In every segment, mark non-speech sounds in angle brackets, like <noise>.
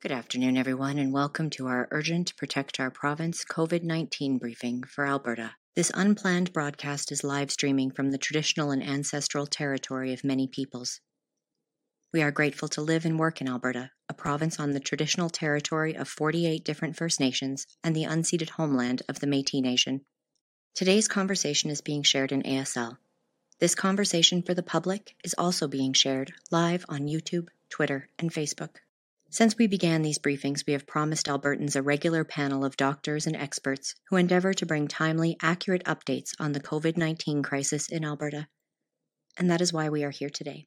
Good afternoon, everyone, and welcome to our Urgent Protect Our Province COVID 19 briefing for Alberta. This unplanned broadcast is live streaming from the traditional and ancestral territory of many peoples. We are grateful to live and work in Alberta, a province on the traditional territory of 48 different First Nations and the unceded homeland of the Metis Nation. Today's conversation is being shared in ASL. This conversation for the public is also being shared live on YouTube, Twitter, and Facebook. Since we began these briefings, we have promised Albertans a regular panel of doctors and experts who endeavour to bring timely, accurate updates on the COVID 19 crisis in Alberta. And that is why we are here today.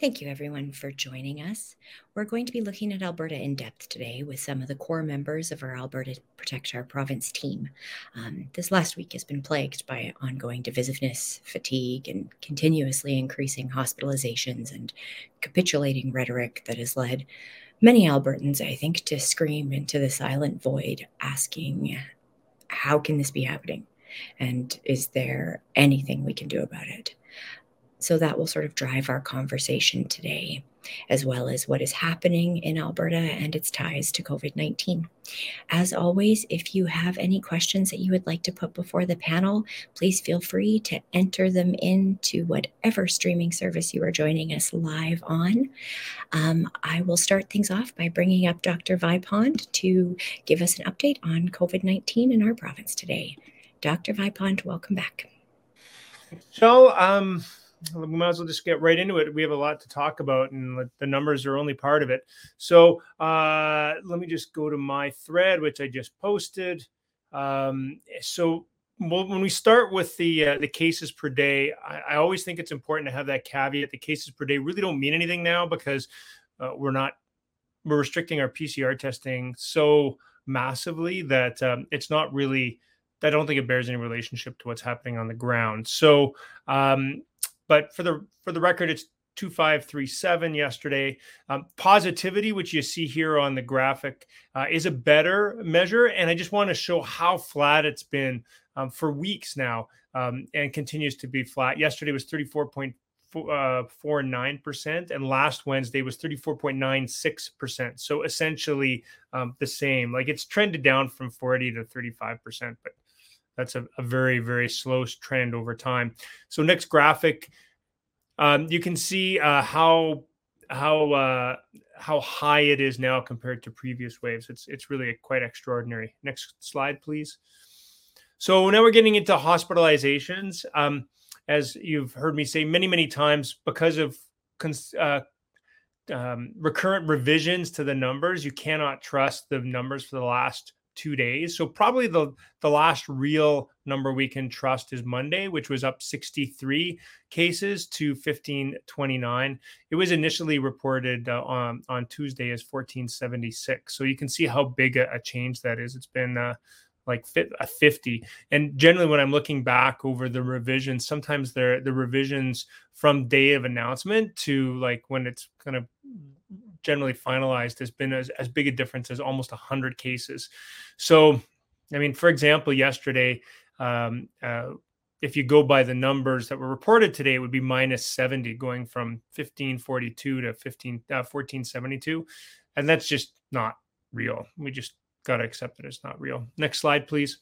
Thank you, everyone, for joining us. We're going to be looking at Alberta in depth today with some of the core members of our Alberta Protect Our Province team. Um, this last week has been plagued by ongoing divisiveness, fatigue, and continuously increasing hospitalizations and capitulating rhetoric that has led many Albertans, I think, to scream into the silent void, asking, How can this be happening? And is there anything we can do about it? So that will sort of drive our conversation today, as well as what is happening in Alberta and its ties to COVID 19. As always, if you have any questions that you would like to put before the panel, please feel free to enter them into whatever streaming service you are joining us live on. Um, I will start things off by bringing up Dr. Vipond to give us an update on COVID 19 in our province today. Dr. Vipond, welcome back. So, um, we might as well just get right into it. We have a lot to talk about, and the numbers are only part of it. So uh, let me just go to my thread, which I just posted. Um, so when we start with the uh, the cases per day, I, I, always think it's important to have that caveat. The cases per day really don't mean anything now because uh, we're not we're restricting our PCR testing so massively that um, it's not really. I don't think it bears any relationship to what's happening on the ground. So um, but for the for the record, it's 2537 yesterday. Um, positivity, which you see here on the graphic, uh, is a better measure. And I just want to show how flat it's been um, for weeks now um, and continues to be flat. Yesterday was 34.49%, uh, and last Wednesday was 34.96%. So essentially um, the same. Like it's trended down from 40 to 35%, but that's a, a very, very slow trend over time. So next graphic, um, you can see uh, how how uh, how high it is now compared to previous waves. It's it's really quite extraordinary. Next slide, please. So now we're getting into hospitalizations. Um, as you've heard me say many many times, because of cons- uh, um, recurrent revisions to the numbers, you cannot trust the numbers for the last two days. So probably the the last real number we can trust is Monday, which was up 63 cases to 1529. It was initially reported uh, on on Tuesday as 1476. So you can see how big a, a change that is. It's been uh, like a 50 and generally when i'm looking back over the revisions sometimes they're the revisions from day of announcement to like when it's kind of generally finalized has been as, as big a difference as almost 100 cases. So, I mean, for example, yesterday, um, uh, if you go by the numbers that were reported today, it would be minus 70 going from 1542 to 15, uh, 1472. And that's just not real. We just got to accept that it's not real. Next slide, please.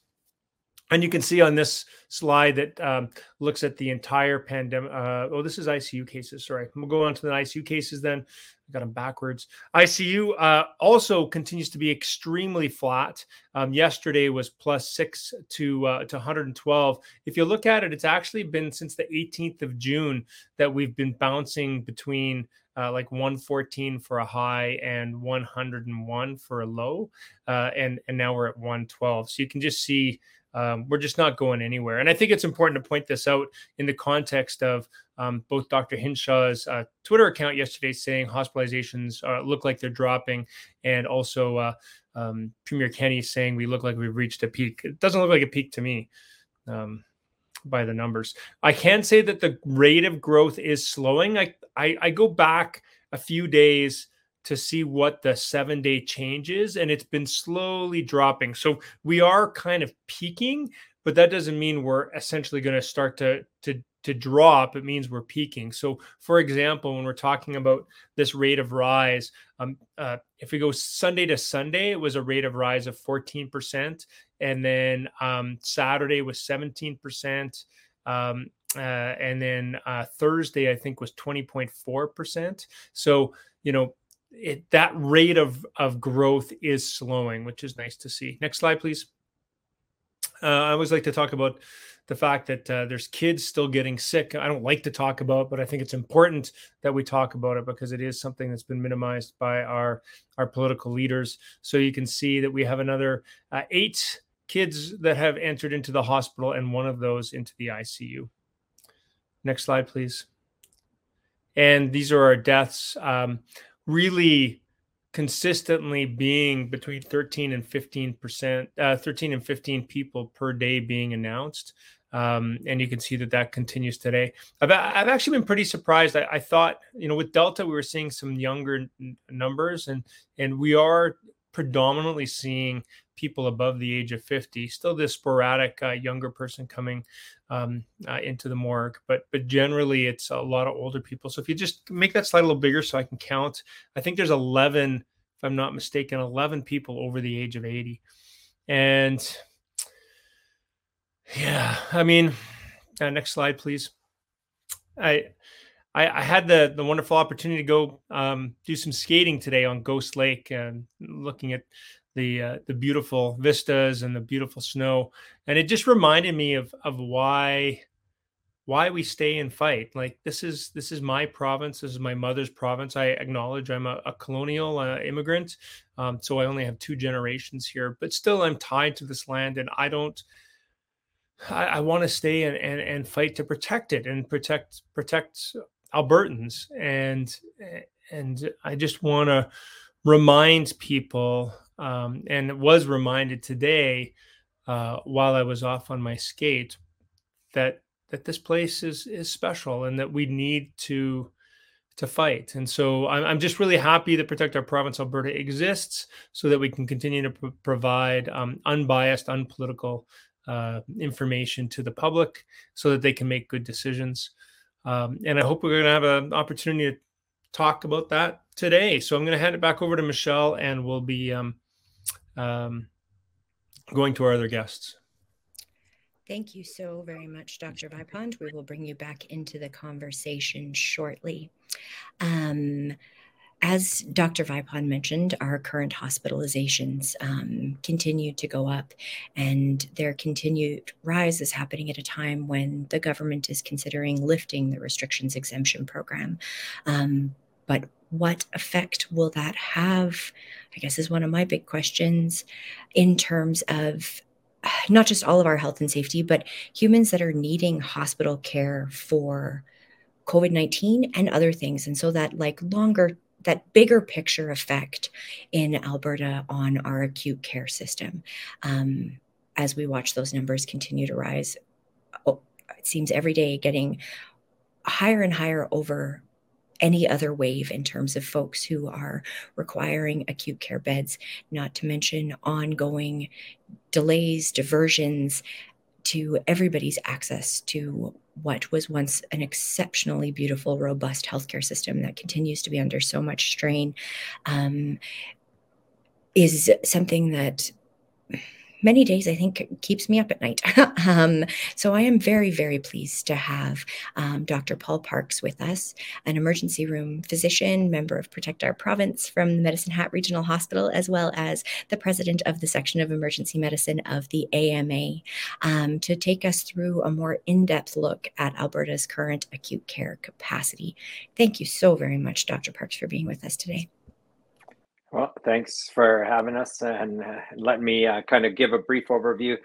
And you can see on this slide that um, looks at the entire pandemic. Uh, oh, this is ICU cases. Sorry. We'll go on to the ICU cases then. I got them backwards. ICU uh, also continues to be extremely flat. Um, yesterday was plus six to uh, to 112. If you look at it, it's actually been since the 18th of June that we've been bouncing between uh, like 114 for a high and 101 for a low, uh, and and now we're at 112. So you can just see um, we're just not going anywhere. And I think it's important to point this out in the context of um, both Dr. Hinshaw's uh, Twitter account yesterday saying hospitalizations uh, look like they're dropping, and also uh, um, Premier Kenney saying we look like we've reached a peak. It doesn't look like a peak to me um, by the numbers. I can say that the rate of growth is slowing. I, I, I go back a few days to see what the seven day change is, and it's been slowly dropping. So we are kind of peaking, but that doesn't mean we're essentially going to start to to to drop, it means we're peaking. So, for example, when we're talking about this rate of rise, um, uh, if we go Sunday to Sunday, it was a rate of rise of 14%. And then um, Saturday was 17%. Um, uh, and then uh, Thursday, I think, was 20.4%. So, you know, it, that rate of, of growth is slowing, which is nice to see. Next slide, please. Uh, I always like to talk about the fact that uh, there's kids still getting sick. I don't like to talk about, but I think it's important that we talk about it because it is something that's been minimized by our our political leaders. So you can see that we have another uh, eight kids that have entered into the hospital, and one of those into the ICU. Next slide, please. And these are our deaths. Um, really consistently being between 13 and 15 percent, uh, 13 and 15 people per day being announced. Um, and you can see that that continues today. I've, I've actually been pretty surprised. I, I thought, you know, with Delta, we were seeing some younger n- numbers, and and we are predominantly seeing people above the age of 50 still this sporadic uh, younger person coming um, uh, into the morgue but but generally it's a lot of older people. So if you just make that slide a little bigger so i can count i think there's 11 if i'm not mistaken 11 people over the age of 80 and yeah i mean uh, next slide please. I I, had the the wonderful opportunity to go um, do some skating today on Ghost Lake and looking at the uh, the beautiful vistas and the beautiful snow, and it just reminded me of of why why we stay and fight. Like this is this is my province. This is my mother's province. I acknowledge I'm a, a colonial uh, immigrant, um, so I only have two generations here, but still I'm tied to this land, and I don't. I, I want to stay and, and and fight to protect it and protect protect Albertans, and and I just want to remind people um, and was reminded today uh, while I was off on my skate that that this place is is special and that we need to to fight. And so I'm, I'm just really happy that Protect Our Province Alberta exists so that we can continue to pr- provide um, unbiased, unpolitical uh, information to the public so that they can make good decisions. Um, and I hope we're going to have an opportunity to talk about that today. So I'm going to hand it back over to Michelle and we'll be um, um, going to our other guests. Thank you so very much, Dr. Vipond. We will bring you back into the conversation shortly. Um, as Dr. Vipond mentioned, our current hospitalizations um, continue to go up, and their continued rise is happening at a time when the government is considering lifting the restrictions exemption program. Um, but what effect will that have? I guess is one of my big questions in terms of <sighs> not just all of our health and safety, but humans that are needing hospital care for COVID 19 and other things. And so that, like, longer, that bigger picture effect in Alberta on our acute care system um, as we watch those numbers continue to rise. Oh, it seems every day getting higher and higher over any other wave in terms of folks who are requiring acute care beds, not to mention ongoing delays, diversions to everybody's access to what was once an exceptionally beautiful, robust healthcare system that continues to be under so much strain um, is something that many days I think keeps me up at night. <laughs> um, so I am very, very pleased to have um, Dr. Paul Parks with us, an emergency room physician, member of Protect Our Province from the Medicine Hat Regional Hospital, as well as the president of the section of emergency medicine of the AMA, um, to take us through a more in depth look at Alberta's current acute care capacity. Thank you so very much, Dr. Parks, for being with us today. Well, thanks for having us and let me uh, kind of give a brief overview.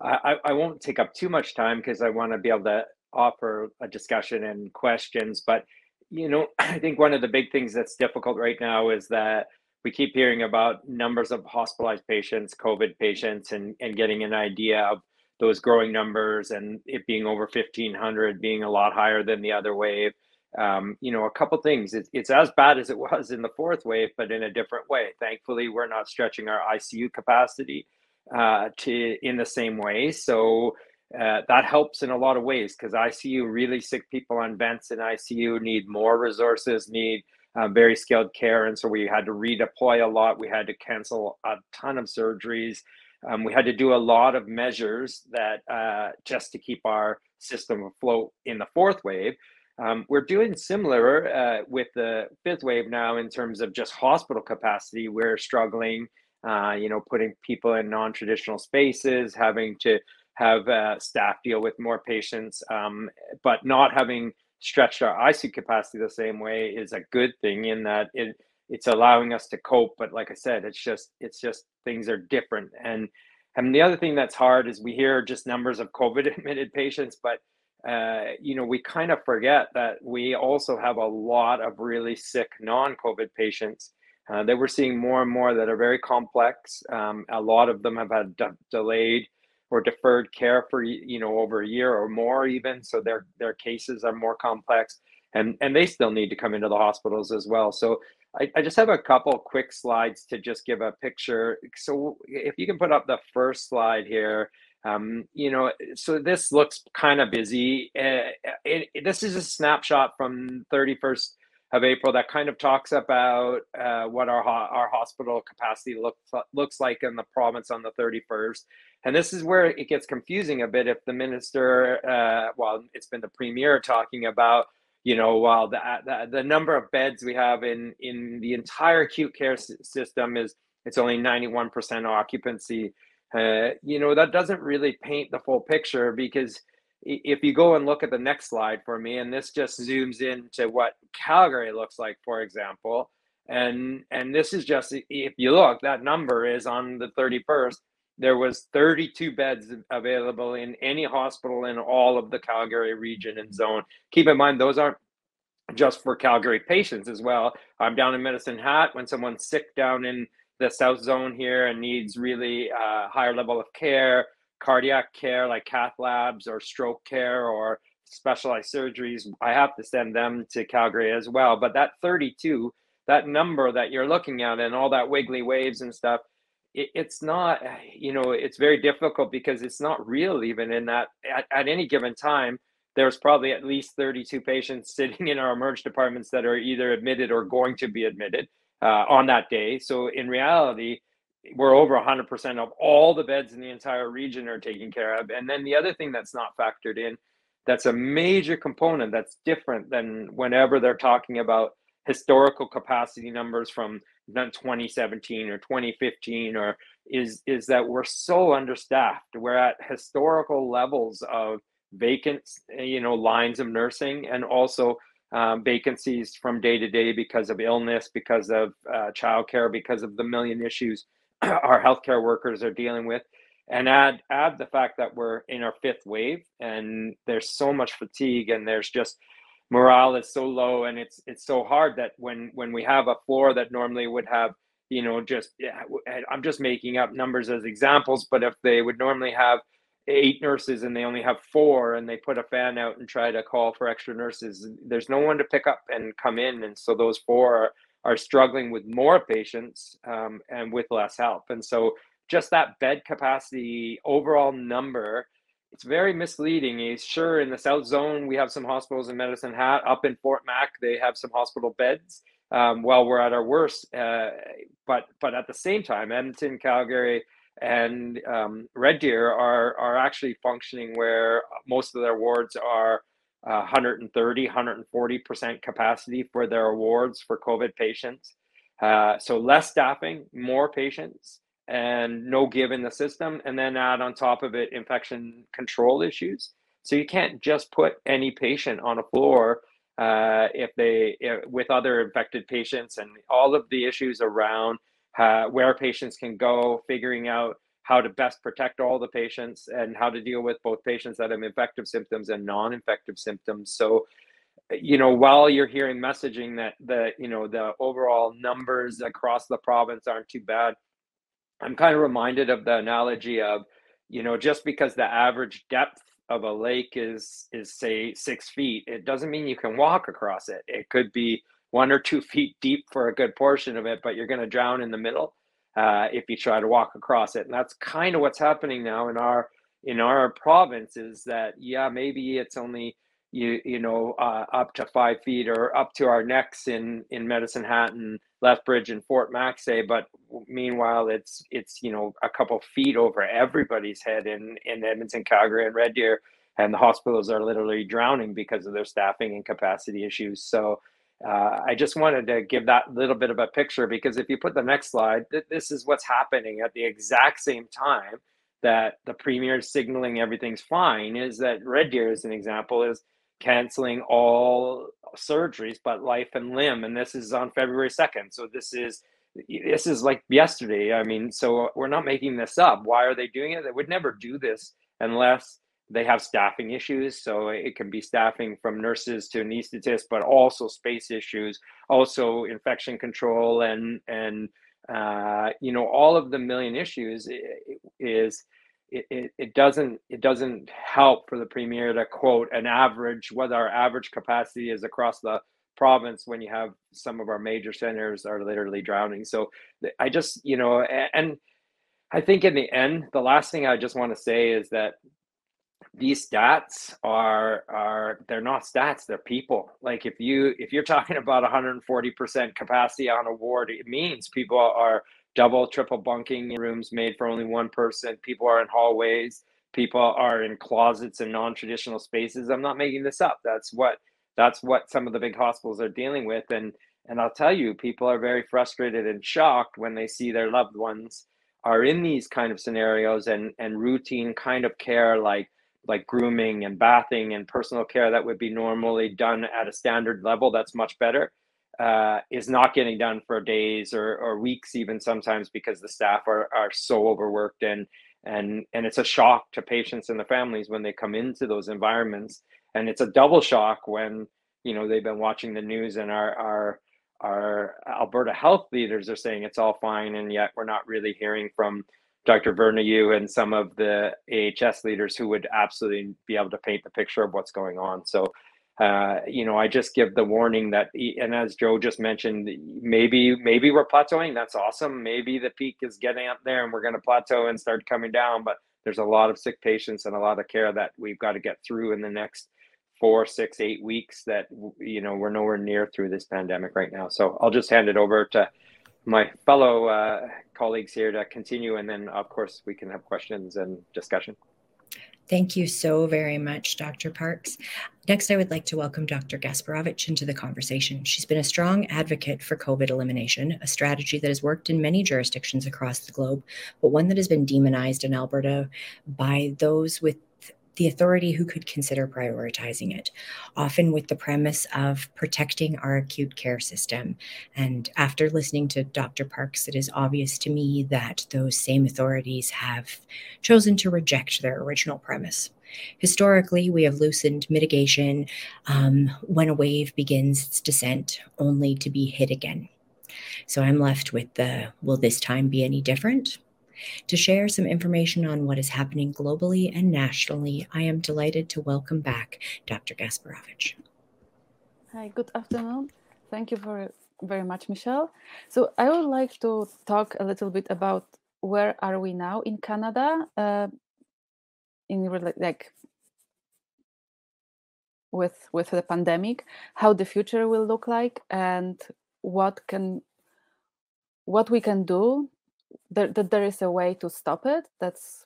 I, I won't take up too much time because I want to be able to offer a discussion and questions. But, you know, <clears throat> I think one of the big things that's difficult right now is that we keep hearing about numbers of hospitalized patients, COVID patients, and, and getting an idea of those growing numbers and it being over 1,500 being a lot higher than the other wave um, you know, a couple things. It's, as bad as it <laughs> was in the fourth wave, but in a different way. Thankfully, we're not stretching our ICU capacity uh, to in the same way. So uh, that helps in a lot of ways because ICU really sick people on vents in ICU need more resources, need uh, very skilled care, and so we had to redeploy a lot. We had to cancel a ton of surgeries. Um, we had to do a lot of measures that uh, just to keep our system afloat in the fourth wave. Um, we're doing similar uh, with the fifth wave now in terms of just hospital capacity. We're struggling, uh, you know, putting people in non-traditional spaces, having to have uh, staff deal with more patients, um, but not having stretched our ICU capacity the same way is a good thing in that it it's allowing us to cope. But like I said, it's just it's just things are different. And and the other thing that's hard is we hear just numbers of COVID <laughs> admitted patients, but uh, you know, we kind of forget that we also have a lot of really sick non-COVID patients uh, that we're seeing more and more that are very complex. Um, a lot of them have had de- delayed or deferred care for you know over a year or more even so their their cases are more complex and and they still need to come into the hospitals as well so I, I just have a couple quick slides to just give a picture so if you can put up the first slide here um, you know so this looks kind of busy uh, it, it, this is a snapshot from 31st of April that kind of talks about uh, what our our hospital capacity looks looks like in the province on the 31st. And this is where it gets confusing a bit if the minister, uh, well, it's been the premier talking about, you know, while the, the, the number of beds we have in in the entire acute care system is it's only 91% occupancy. Uh, you know, that doesn't really paint the full picture because if you go and look at the next slide for me, and this just zooms into what Calgary looks like, for example, and and this is just if you look, that number is on the 31st. There was 32 beds available in any hospital in all of the Calgary region and zone. Keep in mind, those aren't just for Calgary patients as well. I'm down in Medicine Hat when someone's sick down in the South Zone here and needs really uh, higher level of care cardiac care like cath labs or stroke care or specialized surgeries, I have to send them to Calgary as well. But that 32, that number that you're looking at and all that wiggly waves and stuff, it, it's not, you know, it's very difficult because it's not real even in that at, at any given time. There's probably at least 32 patients <laughs> sitting in our emerge departments that are either admitted or going to be admitted uh, on that day. So in reality, we're over 100% of all the beds in the entire region are taken care of. And then the other thing that's not factored in, that's a major component that's different than whenever they're talking about historical capacity numbers from 2017 or 2015 or is is that we're so understaffed we're at historical levels of vacant you know lines of nursing and also um, vacancies from day to day because of illness because of uh, childcare because of the million issues <clears throat> our healthcare workers are dealing with. And add add the fact that we're in our fifth wave and there's so much fatigue and there's just morale is so low and it's it's so hard that when when we have a floor that normally would have you know just i'm just making up numbers as examples but if they would normally have eight nurses and they only have four and they put a fan out and try to call for extra nurses there's no one to pick up and come in and so those four are, are struggling with more patients um, and with less help. And so, just that bed capacity overall number, it's very misleading. Is sure in the South Zone we have some hospitals in Medicine Hat. Up in Fort Mac they have some hospital beds. Um, while we're at our worst, uh, but but at the same time, Edmonton, Calgary, and um, Red Deer are are actually functioning where most of their wards are 130, 140% capacity for their wards for COVID patients. Uh, so less staffing, more patients, and no give in the system. And then add on top of it infection control issues. So you can't just put any patient on a floor uh, if they if, with other infected patients and all of the issues around uh, where patients can go, figuring out how to best protect all the patients and how to deal with both patients that have infective symptoms and non-infective symptoms. So you know while you're hearing messaging that the you know the overall numbers across the province aren't too bad i'm kind of reminded of the analogy of you know just because the average depth of a lake is is say six feet it doesn't mean you can walk across it. It could be one or two <laughs> feet deep for a good portion of it but you're going to drown in the middle uh, if you try to walk across it. And that's kind of what's happening now in our in our province is that yeah maybe it's only you you know uh, up to five feet or up to our necks in in Medicine Hat and Lethbridge and Fort Macsa, but meanwhile it's it's you know a couple feet over everybody's head in in Edmonton, Calgary, and Red Deer, and the hospitals are literally drowning because of their staffing and capacity issues. So. Uh, I just wanted to give that little bit of a picture because if you put the next slide, th- this is what's happening at the exact same time that the premier is signaling everything's fine. Is that Red Deer, as an example, is canceling all surgeries but life and limb and this is on february 2nd so this is this is like yesterday. I mean so we're not making this up. Why are they doing it? They would never do this unless they have staffing issues so it can be staffing from nurses to anesthetists but also space issues also infection control and and uh, you know all of the million issues is it, it, it doesn't it doesn't help for the premier to quote an average what our average capacity is across the province when you have some of our major centers are literally drowning. So i just you know and i think in the end the last thing i just want to say is that these stats are are they're not stats they're people like if you if you're talking <laughs> about 140% capacity on a ward it means people are double, triple bunking rooms made for only one person. People are in hallways. People are in closets and non-traditional spaces. I'm not making this up. That's what that's what some of the big hospitals are dealing with. And and I'll tell you, people are very frustrated and shocked when they see their loved ones are in these kind of scenarios and and routine kind of care like like grooming and bathing and personal care that would be normally done at a standard level that's much better uh, is not getting done for days or, or weeks even sometimes because the staff are, are so overworked and and and it's a shock to patients and the families when they come into those environments. And it's a double shock when you know they've been watching the news and our our our Alberta health leaders are saying it's all fine and yet we're not really hearing from Dr. Verna Yiu and some of the AHS leaders who would absolutely be able to paint the picture of what's going on. So uh, you know, I just give the warning that, and as Joe just mentioned, maybe maybe we're plateauing. That's awesome. Maybe the peak is getting up there, and we're going to plateau and start coming down. But there's a lot of sick patients and a lot of care that we've got to get through in the next four, six, eight weeks. That you know we're nowhere near through this pandemic right now. So I'll just hand it over to my fellow uh, colleagues here to continue, and then of course we can have questions and discussion. Thank you so very much, Dr. Parks. Next, I would like to welcome Dr. Gasperowicz into the conversation. She's been a strong advocate for COVID elimination, a strategy that has worked in many jurisdictions across the globe, but one that has been demonized in Alberta by those with the authority who could consider prioritizing it, often with the premise of protecting our acute care system. And after listening to Dr. Parks, it is obvious to me that those same authorities have chosen to reject their original premise. Historically, we have loosened mitigation um, when a wave begins its descent, only to be hit again. So I'm left with the will this time be any different? To share some information on what is happening globally and nationally, I am delighted to welcome back Dr. Gasperowicz. Hi, good afternoon. Thank you for very much, Michelle. So I would like to talk a little bit about where are we now in Canada, uh, in like with with the pandemic, how the future will look like, and what can what we can do that there, there is a way to stop it that's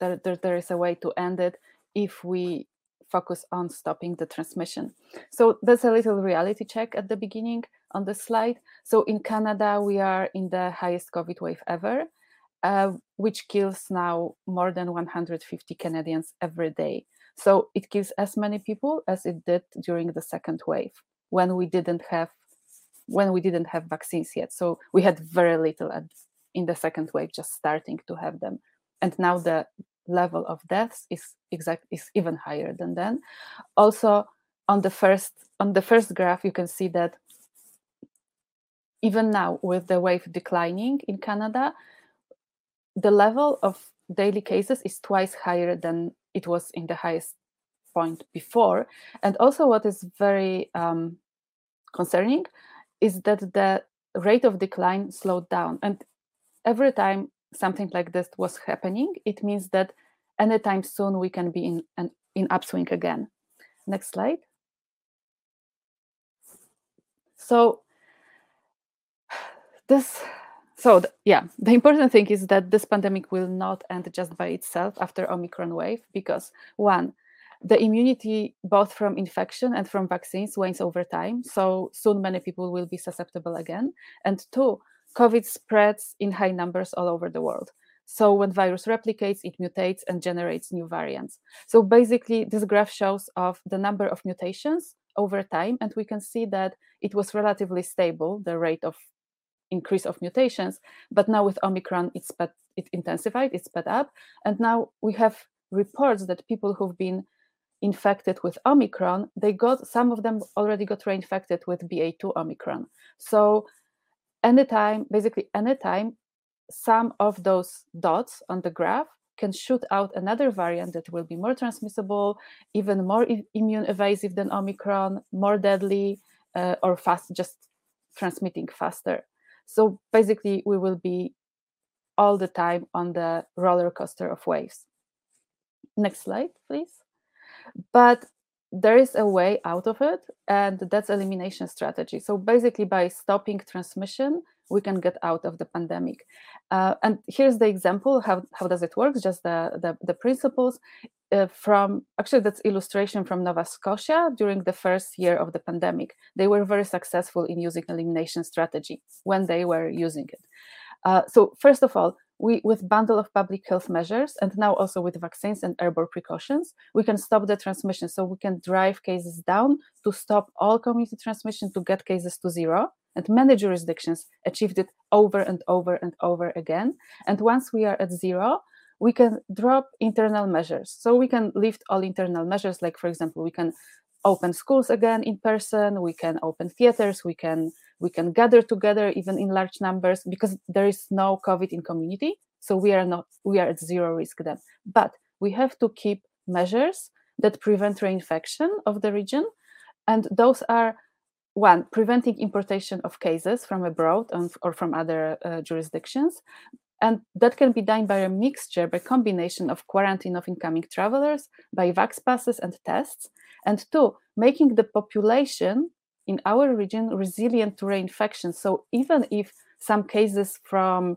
there, there, there is a way to end it if we focus on stopping the transmission. So there's a little reality check at the beginning on the slide. So in canada we are in the highest covid wave ever uh, which kills now more than 150 canadians every day. So it kills as many people as it did during the second wave when we didn't have when we didn't have vaccines yet. So we had very little at in the second wave just starting to have them. And now the level of deaths is exact is even higher than then. Also on the first on the first graph you can see that even now with the wave declining in canada the level of daily cases is twice higher than it was in the highest point before. And also what is very um, concerning is that the rate of decline slowed down. And every time something like this was happening, it means that anytime soon we can be in an in upswing again. Next slide. So this so th- yeah the important thing is that this pandemic will not end just by itself after omicron wave because one the immunity both from infection and from vaccines wanes over time so soon many people will be susceptible again and two covid spreads in high numbers all over the world. So when virus replicates it mutates and generates new variants. So basically this graph shows of the number of mutations over time and we can see that it was relatively stable the rate of increase of mutations but now with omicron it's sped, it intensified it sped up. And now we have reports that people who've been infected with omicron they got some of them already got reinfected with ba2 omicron. So anytime basically anytime some of those dots on the graph can shoot out another variant that will be more transmissible even more immune evasive than omicron more deadly uh, or fast just transmitting faster. So basically we will be all the time on the roller coaster of waves. Next slide please. But there is a way out of it and that's elimination strategy. So basically by stopping transmission we can get out of the pandemic. Uh, and here's the example how, how does it work? Just the, the, the principles. Uh, from actually that's illustration from nova scotia during the first year of the pandemic. They were very successful in using elimination strategy when they were using it. Uh, so first of all we with bundle of public health measures and now also with vaccines and airborne precautions we can stop the transmission. So we can drive cases down to stop all community transmission to get cases to zero and many jurisdictions achieved it over and over and over again. And once we are at zero we can drop internal measures. So we can lift all internal measures like for example we can open schools again in person we can open theaters we can we can gather together even in large numbers because there is no covid in community so we are not we are at zero risk then. But we have to keep measures that prevent reinfection of the region and those are one preventing importation of cases from abroad or from other uh, jurisdictions and that can be done by a mixture by combination of quarantine of incoming travelers by vax passes and tests and two making the population in our region resilient to reinfection. So even if some cases from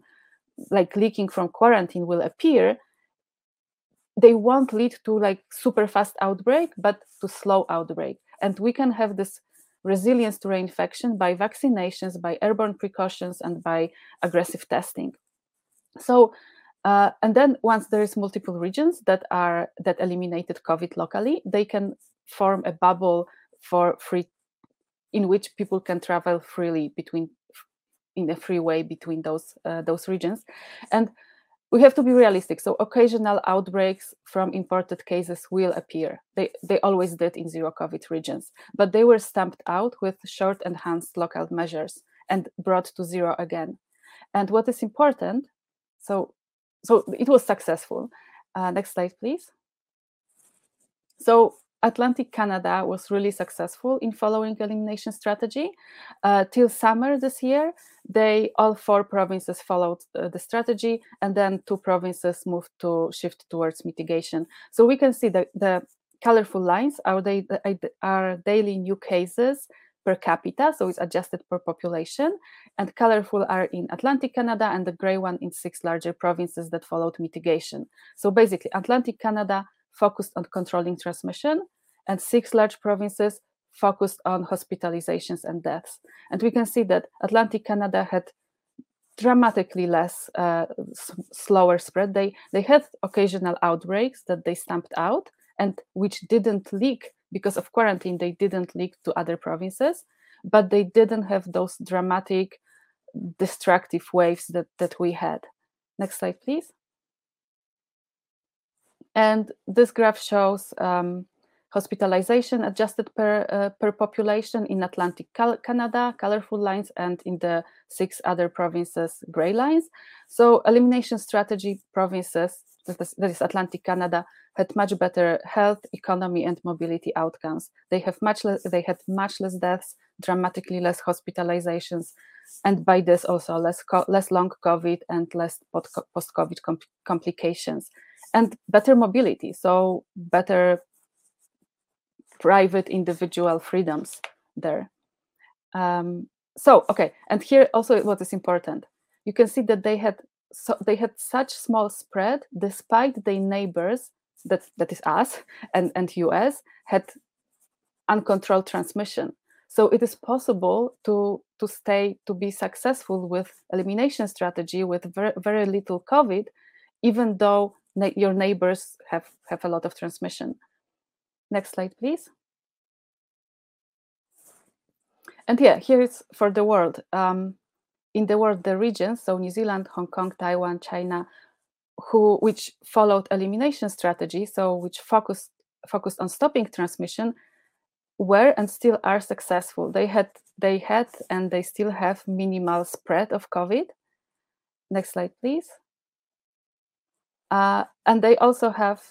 like leaking from quarantine will appear they won't lead to like super fast outbreak but to slow outbreak. And we can have this resilience to reinfection by vaccinations by airborne precautions and by aggressive testing. So uh, and then once there is multiple regions that are that eliminated covid locally they can form a bubble for free in which people can travel freely between in a free way between those uh, those regions. And we have to be realistic. So occasional outbreaks from imported cases will appear. They they always did in zero covid regions but they were stamped out with short enhanced local measures and brought to zero again. And what is important so so it was successful. Uh, next slide please. So Atlantic Canada was really successful in following elimination strategy. Uh, till summer this year, they all four provinces followed uh, the strategy, and then two provinces moved to shift towards mitigation. So we can see that the colorful lines are they are daily new cases per capita, so it's adjusted per population, and colorful are in Atlantic Canada, and the gray one in six larger provinces that followed mitigation. So basically, Atlantic Canada focused on controlling transmission, and six large provinces focused on hospitalizations and deaths. And we can see that Atlantic Canada had dramatically less uh, slower spread. They they had occasional outbreaks that they stamped out and which didn't leak because of quarantine. They didn't leak to other provinces, but they didn't have those dramatic, destructive waves that that we had. Next slide, please. And this graph shows um, hospitalization adjusted per, uh, per population in Atlantic Canada, colorful lines, and in the six other provinces, gray lines. So elimination strategy provinces, that is, that is Atlantic Canada, had much better health, economy, and mobility outcomes. They have much less, they had much less deaths, dramatically less hospitalizations, and by this also less less long COVID and less post COVID complications. and better mobility, so better private individual freedoms there. Um, so okay, and here also what is important, you can see that they had so they had such small spread despite their neighbors that that is us <laughs> and and US had uncontrolled transmission. So it is possible to to stay to be successful with elimination strategy with very, very little COVID, even though your neighbors have have a lot of transmission. Next slide, please. And yeah, here is for the world. Um, in the world, the regions, so New Zealand, Hong Kong, Taiwan, China, who which followed elimination strategy, so which focused focused on stopping transmission, were and still are successful. They had they had and they still have minimal spread of COVID. Next slide, please. Uh, and they also have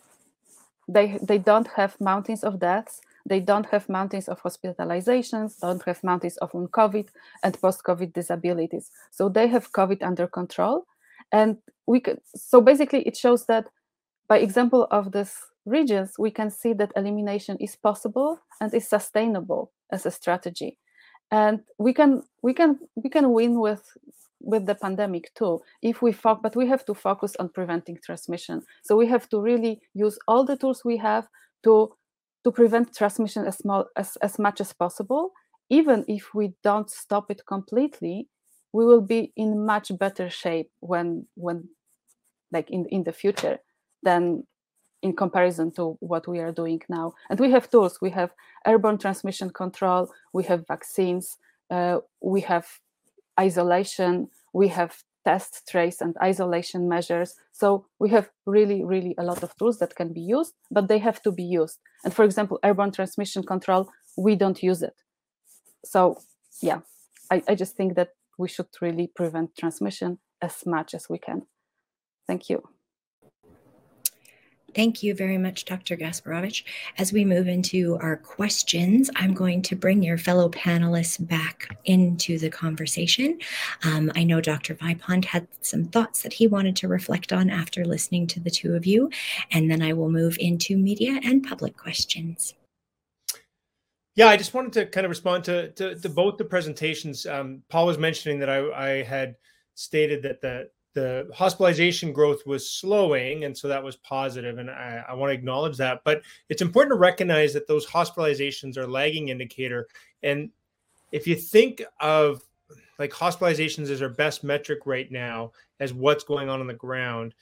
they they don't have mountains of deaths they don't have mountains of hospitalizations, don't have mountains of COVID and post-COVID disabilities. So they have COVID under control. And we could, so basically it shows that by example of these regions, we can see that elimination is possible and is sustainable as a strategy. And we can we can we can win with with the pandemic too if we focus but we have to focus on preventing transmission so we have to really use all the tools we have to to prevent transmission as, small, as, as much as possible. Even if we don't stop it completely, we will be in much better shape when when like in, in the future than in comparison to what we are doing now. And we have tools. We have airborne transmission control. We have vaccines. Uh, we have isolation. We have test, trace, and isolation measures. So we have really, really a lot of tools that can be used, but they have to be used. And for example, airborne transmission control, we don't use it. So yeah, I, I just think that we should really prevent transmission as much as we can. Thank you. Thank you very much, Dr. Gasperowicz. As we move into our questions, I'm going to bring your fellow panelists back into the conversation. Um, I know Dr. Vipond had some thoughts that he wanted to reflect on after listening to the two of you, and then I will move into media and public questions. Yeah, I just wanted to kind of respond to, to, to both the presentations. Um, Paul was mentioning that I, I had stated that the the hospitalization growth was slowing, and so that was positive, and I, I want to acknowledge that. But it's important to recognize that those hospitalizations are lagging indicator, and if you think of like hospitalizations as our best metric right now as what's going on on the ground,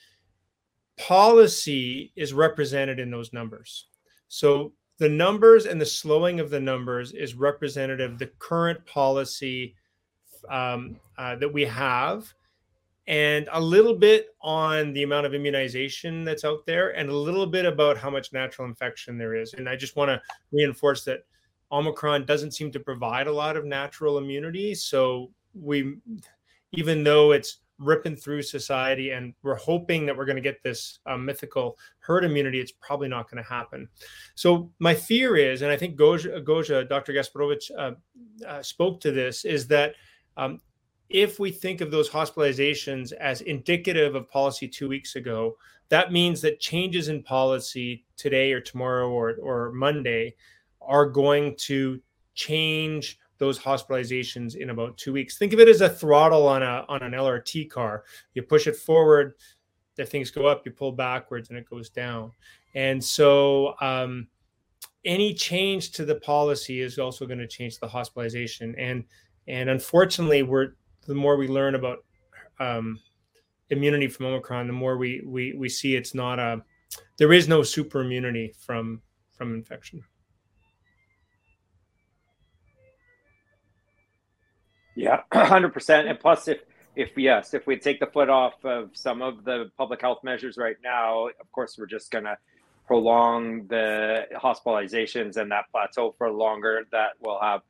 policy is represented in those numbers. So the numbers and the slowing of the numbers is representative the current policy um, uh, that we have and a little bit on the amount of immunization that's out there and a little bit about how much natural infection there is. And i just want to reinforce that omicron doesn't seem to provide a lot of natural immunity. So we even though it's ripping through society and we're hoping that we're going to get this uh, mythical herd immunity it's probably not going to happen. So my fear is and i think goja, gosia dr gasperowicz uh, uh, spoke to this is that um, if we think of those hospitalizations as indicative of policy two weeks ago, that means that changes in policy today or tomorrow or, or Monday are going to change those hospitalizations in about two weeks. Think of it as a throttle on a on an LRT car. You push it forward, the things go up. You pull backwards, and it goes down. And so, um, any change to the policy is also going to change the hospitalization. And and unfortunately, we're the more we learn about um, immunity from Omicron, the more we we we see it's not a there is no super immunity from from infection. Yeah, <clears throat> hundred percent. And plus, if if yes, if we take the foot off of some of the public health measures right now, of course, we're just gonna prolong the hospitalizations and that plateau for longer. That will have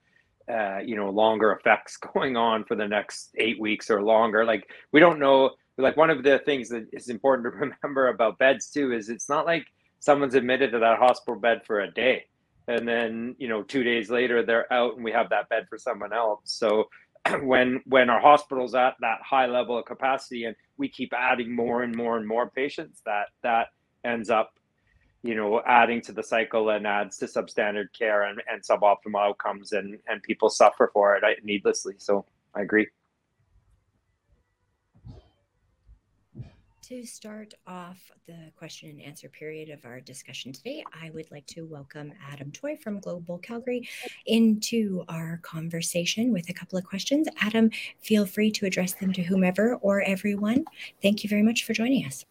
uh, you know longer effects <laughs> going on for the next eight weeks or longer. Like we don't know like one of the things that is important <laughs> to remember about beds too is it's not like someone's admitted to that hospital bed for a day and then you know two days later they're out and we have that bed for someone else. So <clears throat> when when our hospitals at that high level of capacity and we keep adding more and more and more patients that that ends up you know adding to the cycle and adds to substandard care and, and suboptimal outcomes and and people suffer for it needlessly so i agree to start off the question and answer period of our discussion today, I would like to welcome Adam Toy from Global Calgary into our conversation with a couple of questions. Adam, feel free to address them to whomever or everyone. Thank you very much for joining us.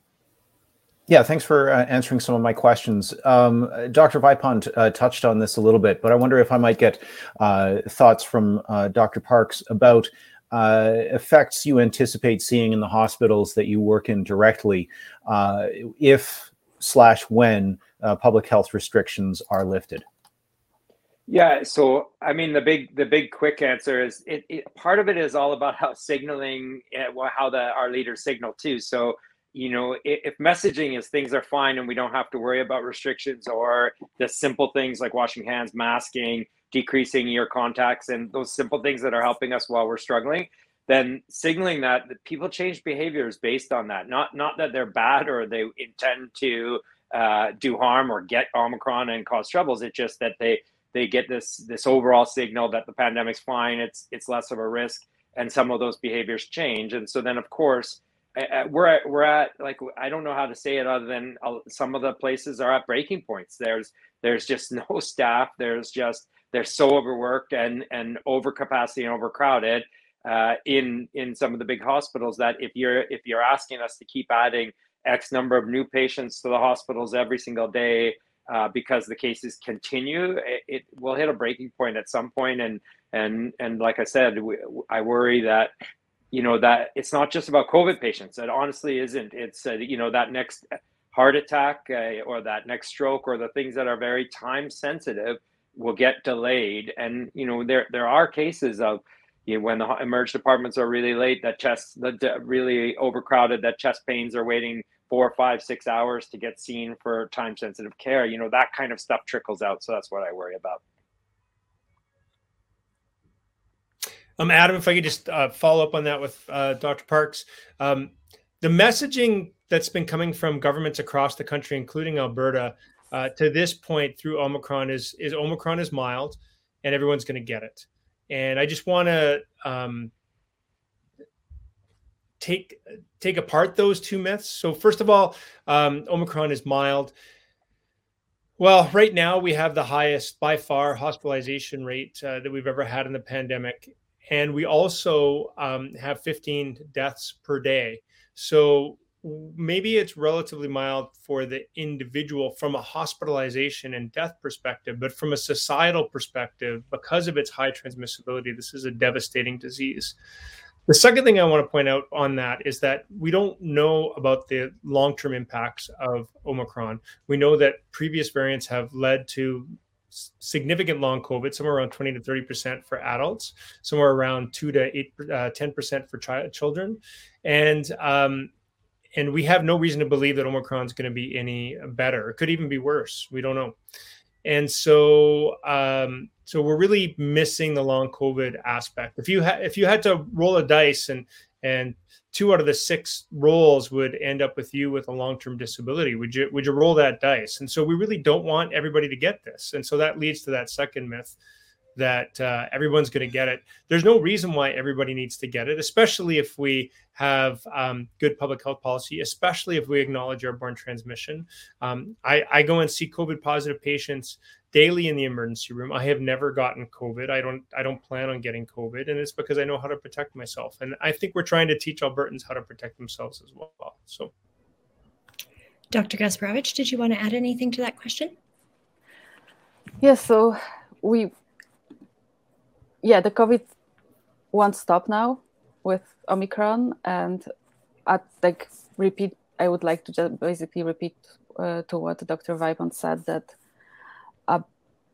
Yeah, thanks for uh, answering some of my questions. Um, Dr. Vipond uh, touched on this a little bit, but I wonder if I might get uh, thoughts from uh, Dr. Parks about uh, effects you anticipate seeing in the hospitals that you work in directly uh, if slash when public health restrictions are lifted? Yeah, so I mean, the big the big quick answer is it, it part of it is all about how signaling how the our leaders signal too. So you know, if, messaging is things are fine and we don't have to worry about restrictions or the simple things like washing hands, masking, decreasing your contacts and those simple things that are helping us while we're struggling then signaling that, that people change behaviors based on that. Not not that they're bad or they intend to uh, do harm or get omicron and cause troubles. It's just that they they get this this overall signal that the pandemic's fine it's it's less of a risk and some of those behaviors change. And so then of course we're at, we're at like I don't know how to say it other than uh, some of the places are at breaking points. There's there's just <laughs> no staff. There's just they're so overworked and and overcapacity and overcrowded uh, in in some of the big hospitals that if you're if you're asking us to keep adding X number of new patients to the hospitals every single day uh, because the cases continue, it, it, will hit a breaking point at some point. And and and like I said, we, I worry that you know that it's not just about COVID patients. It honestly isn't. It's uh, you know that next heart attack uh, or that next stroke or the things that are very time sensitive will get delayed. And you know there there are cases of you know, when the emerge departments are really late, that chest the really overcrowded, that chest pains are waiting four, five, six hours to get seen for time sensitive care. You know that kind of stuff trickles out. So that's what I worry about. Um, Adam, if I could just uh, follow up on that with uh, Dr. Parks, um, the messaging that's been coming from governments across the country, including Alberta, uh, to this point through Omicron is is Omicron is mild, and everyone's going to get it. And I just want to um, take take apart those two myths. So first of all, um, Omicron is mild. Well, right now we have the highest by far hospitalization rate uh, that we've ever had in the pandemic, and we also um, have 15 deaths per day. So maybe it's relatively mild for the individual from a hospitalization and death perspective, but from a societal perspective, because of its high transmissibility, this is a devastating disease. The second thing I want to point out on that is that we don't know about the long term impacts of Omicron. We know that previous variants have led to significant long COVID, somewhere around 20 to 30% for adults, somewhere around 2 to 8, uh, 10% for chi- children. And um, and we have no reason to believe that Omicron is going to be any better. It could even be worse. We don't know. And so, um, so we're really missing the long COVID aspect. If you had if you had to roll a dice and and two out of the six rolls would end up with you with a long-term disability. Would you would you roll that dice? And so we really don't want everybody to get this. And so that leads to that second myth that uh, everyone's going to get it there's no reason why everybody needs to get it especially if we have um, good public health policy especially if we acknowledge airborne transmission um, I, I go and see covid positive patients daily in the emergency room. I have never gotten COVID. I don't I don't plan on getting COVID, and it's because I know how to protect myself. And I think we're trying to teach Albertans how to protect themselves as well. So, Dr. Gasperowicz, did you want to add anything to that question? Yes. Yeah, so we, yeah, the COVID won't stop now with Omicron, and at like repeat. I would like to just basically repeat uh, to what Dr. Vipond said that uh,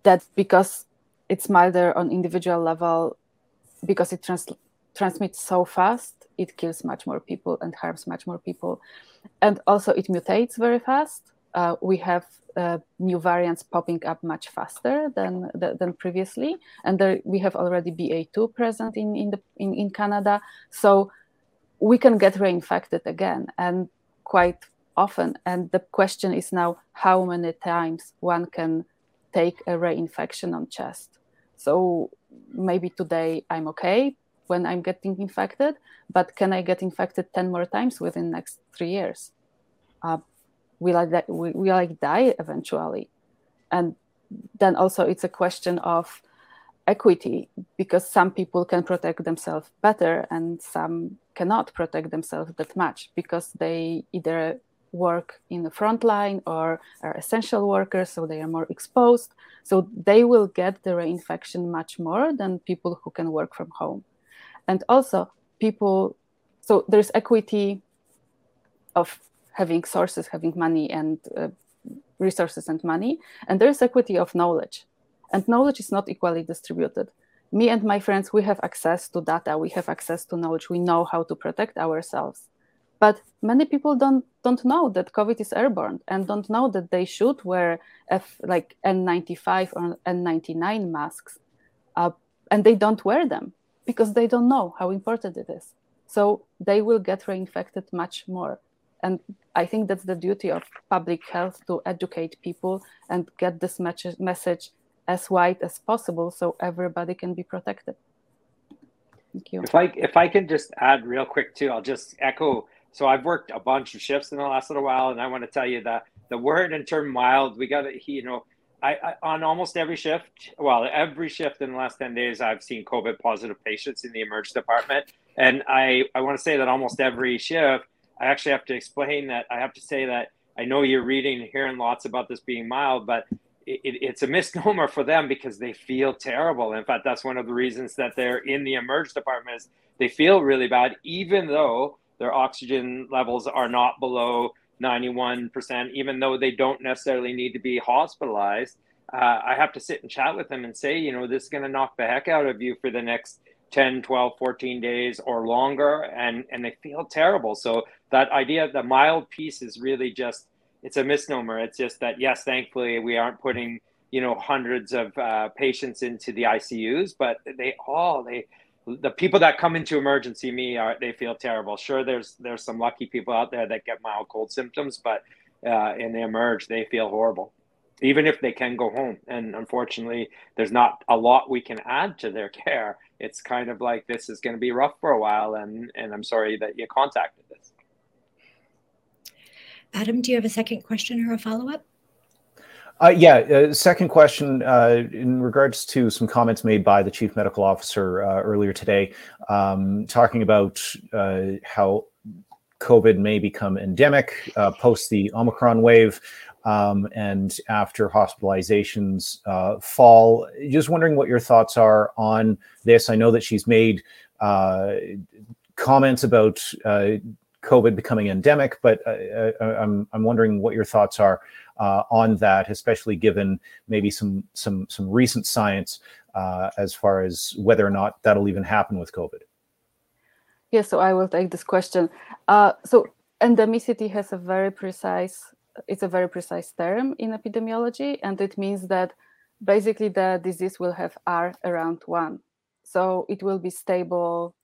that because it's milder on individual level, because it trans- transmits so fast, it kills much more people and harms much more people, and also it mutates very fast. Uh, we have uh, new variants popping up much faster than than previously, and there, we have already BA2 present in in, the, in in Canada, so we can get reinfected again, and quite often. And the question is now how many times one can take a reinfection on chest. So maybe today I'm okay when I'm getting infected, but can I get infected 10 more times within next three years? Uh, will I we like die eventually? And then also it's a question of equity because some people can protect themselves better and some cannot protect themselves that much because they either work in the front line or are essential workers so they are more exposed so they will get the reinfection much more than people who can work from home and also people so there's equity of having sources having money and uh, resources and money. And there's equity of knowledge. And knowledge is not equally distributed. Me and my friends we have access to data. We have access to knowledge. We know how to protect ourselves. But many people don't don't know that covid is airborne and don't know that they should wear F, like n95 or n99 masks uh, and they don't wear them because they don't know how important it is. So they will get reinfected much more. And i think that's the duty of public health to educate people and get this message as wide as possible so everybody can be protected thank you if i if i can just add real quick too i'll just echo so I've worked a bunch of shifts in the last little while, and I want to tell you that the word and term mild, we got to, you know, I, I, on almost every shift, well, every shift in the last 10 days, I've seen COVID positive patients in the emerge department. And I, I want to say that almost every shift, I actually have to explain that I have to say that I know you're reading and hearing lots about this being mild, but it, it's a <laughs> misnomer for them because they feel terrible. In fact, that's one of the reasons that they're in the emerge department is they feel really bad, even though their oxygen levels are not below 91%, even though they don't necessarily need to be hospitalized. Uh, I have to sit and chat with them and say, you know, this is going to knock the heck out of you for the next 10, 12, 14 days or longer. And, and they feel terrible. So that idea, of the mild piece is really just, it's a misnomer. It's just that, yes, thankfully we aren't putting, you know, hundreds of uh, patients into the ICUs, but they all, they, the people that come into emergency me are they feel terrible. Sure, there's there's some lucky people out there that get mild cold symptoms, but uh, and they emerge, they feel horrible, even if they can go home. And unfortunately, there's not a lot we can add to their care. It's kind of like this is going to be rough for a while, and and I'm sorry that you contacted this. Adam, do you have a second question or a follow up? Uh, yeah. Uh, second question uh, in regards to some comments made by the chief medical officer uh, earlier today, um, talking about uh, how COVID may become endemic uh, post the Omicron wave. Um, and after hospitalizations fall, just wondering what your thoughts are on this. I know that she's made comments about COVID becoming endemic, but I'm, I'm wondering what your thoughts are uh, on that, especially given maybe some some some recent science uh, as far as whether or not that'll even happen with COVID. Yes, so I will take this question. Uh, so endemicity has a very precise it's a very precise term in epidemiology, and it means that basically the disease will have R around one. So it will be stable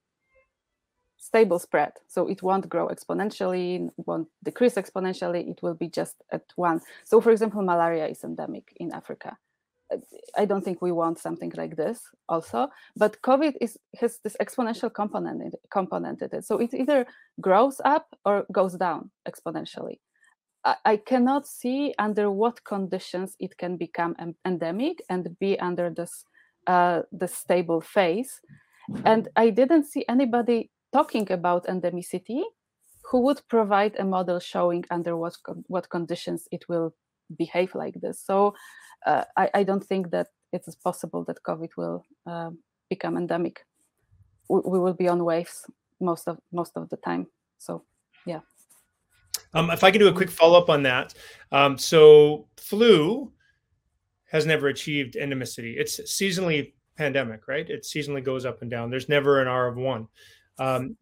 stable spread. So it won't grow exponentially, won't decrease exponentially, it will be just at one. So for example, malaria is endemic in Africa. Uh, I don't think we want something like this also, but COVID is has this exponential component in, component in it. So it either grows up or goes down exponentially. I, I cannot see under what conditions it can become endemic and be under this uh, the stable phase. And I didn't see anybody talking about endemicity who would provide a model showing under what what conditions it will behave like this. So uh, I, I, don't think that it is possible that COVID will uh, become endemic. We, we, will be on waves most of most of the time. So yeah. Um, if I can do a quick follow up on that, um, so flu has never achieved endemicity. It's seasonally pandemic, right? It seasonally goes up and down. There's never an R of one. Um,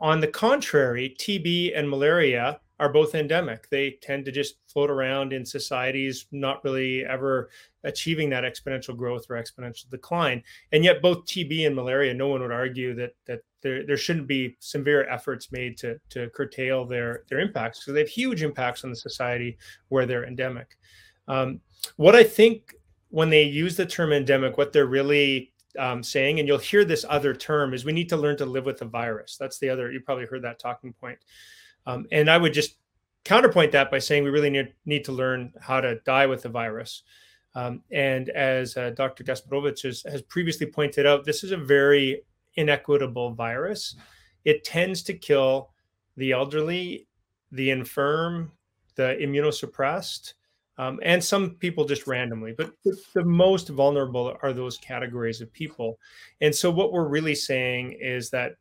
on the contrary, TB and malaria are both endemic. They tend to just float around in societies, not really ever achieving that exponential growth or exponential decline. And yet, both TB and malaria, no one would argue that that there, there shouldn't be severe efforts made to to curtail their their impacts because they have huge impacts on the society where they're endemic. Um, what I think when they use the term endemic, what they're really um, saying, and you'll hear this other term, is we need to learn to live with the virus. That's the other. You probably heard that talking point. Um, and I would just counterpoint that by saying we really need, need to learn how to die with the virus. Um, and as uh, Dr. Gasperowicz has, has, previously pointed out, this is a very inequitable virus. It tends to kill the elderly, the infirm, the immunosuppressed, um, and some people just randomly. But the most vulnerable are those categories of people. And so, what we're really saying is that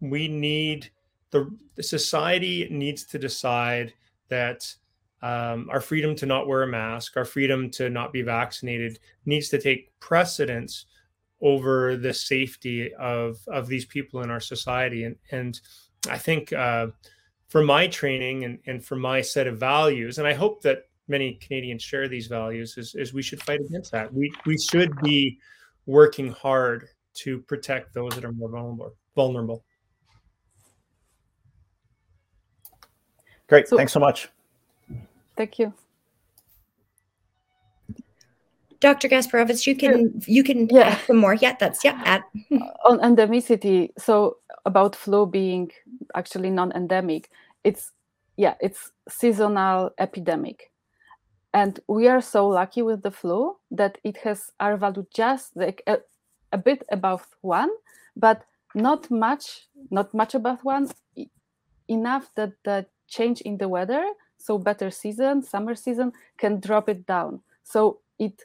we need the, the society needs to decide that um, our freedom to not wear a mask, our freedom to not be vaccinated needs to take precedence over the safety of of these people in our society. And and I think uh, for my training and, and for my set of values, and I hope that many Canadians share these values, is, is we should fight against that. We we should be working hard to protect those that are more vulnerable. vulnerable. Great. So, Thanks so much. Thank you. Dr. Gasperowicz, you can you can yeah. add some more. Yeah, that's yeah. Add. Uh, on endemicity, so about flu being actually non-endemic, it's yeah, it's seasonal epidemic, and we are so lucky with the flu that it has R value just like a, a bit above one, but not much, not much above one, enough that the change in the weather so better season summer season can drop it down. So it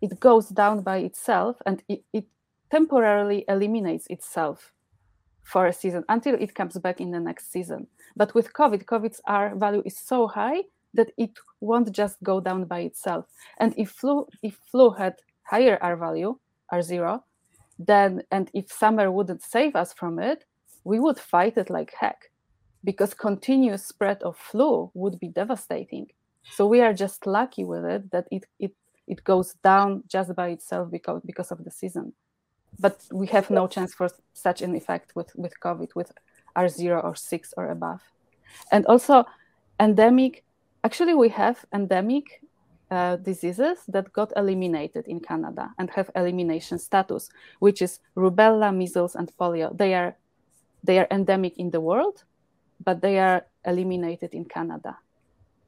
it goes down by itself and it, it temporarily eliminates itself for a season until it comes back in the next season. But with covid covid's r value is so high that it won't just go down by itself and if flu if flu had higher r value r zero then and if summer wouldn't save us from it we would fight it like heck because continuous spread of flu would be devastating. So we are just lucky with it that it it it goes down just by itself because because of the season. But we have no chance for such an effect with with COVID with R zero or six or above, and also endemic. Actually, we have endemic uh, diseases that got eliminated in Canada and have elimination status, which is rubella, measles, and polio. They are they are endemic in the world, but they are eliminated in Canada.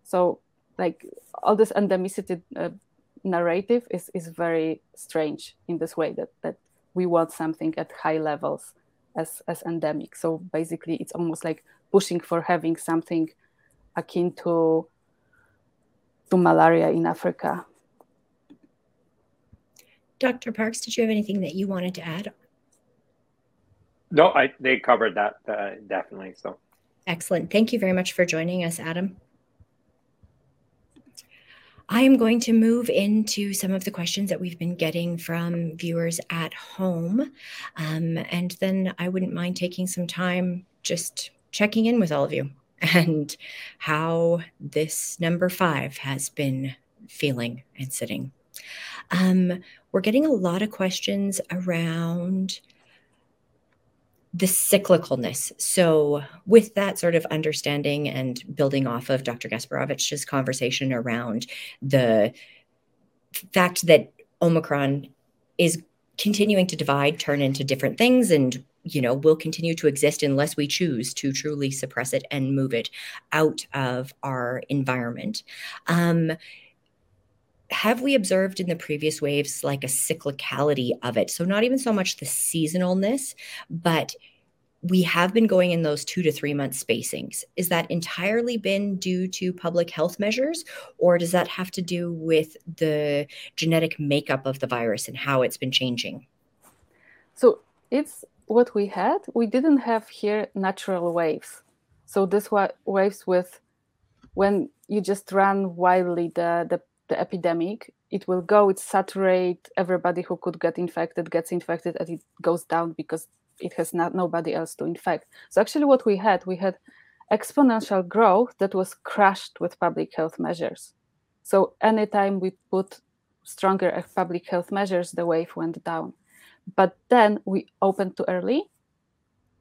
So, like all this endemicity uh, narrative is is very strange in this way that that we want something at high levels as as endemic. So basically, it's almost like pushing for having something akin to to malaria in Africa. Dr. Parks, did you have anything that you wanted to add? No, I they covered that uh, definitely. So Excellent. Thank you very much for joining us, Adam. I am going to move into some of the questions that we've been getting from viewers at home. Um, and then I wouldn't mind taking some time just checking in with all of you and how this number five has been feeling and sitting. Um, we're getting a lot of questions around the cyclicalness. So, with that sort of understanding and building off of Dr. Gasperowicz's conversation around the fact that Omicron is continuing to divide, turn into different things, and you know will continue to exist unless we choose to truly suppress it and move it out of our environment. Um, have we observed in the previous waves like a cyclicality of it? So, not even so much the seasonalness, but we have been going in those two to three month spacings. Is that entirely been due to public health measures, or does that have to do with the genetic makeup of the virus and how it's been changing? So, it's what we had. We didn't have here natural waves. So, this waves with when you just run wildly the, the the epidemic it will go it saturate everybody who could get infected gets infected and it goes down because it has not nobody else to infect so actually what we had we had exponential growth that was crushed with public health measures. So anytime we put stronger uh, public health measures, the wave went down. But then we opened too early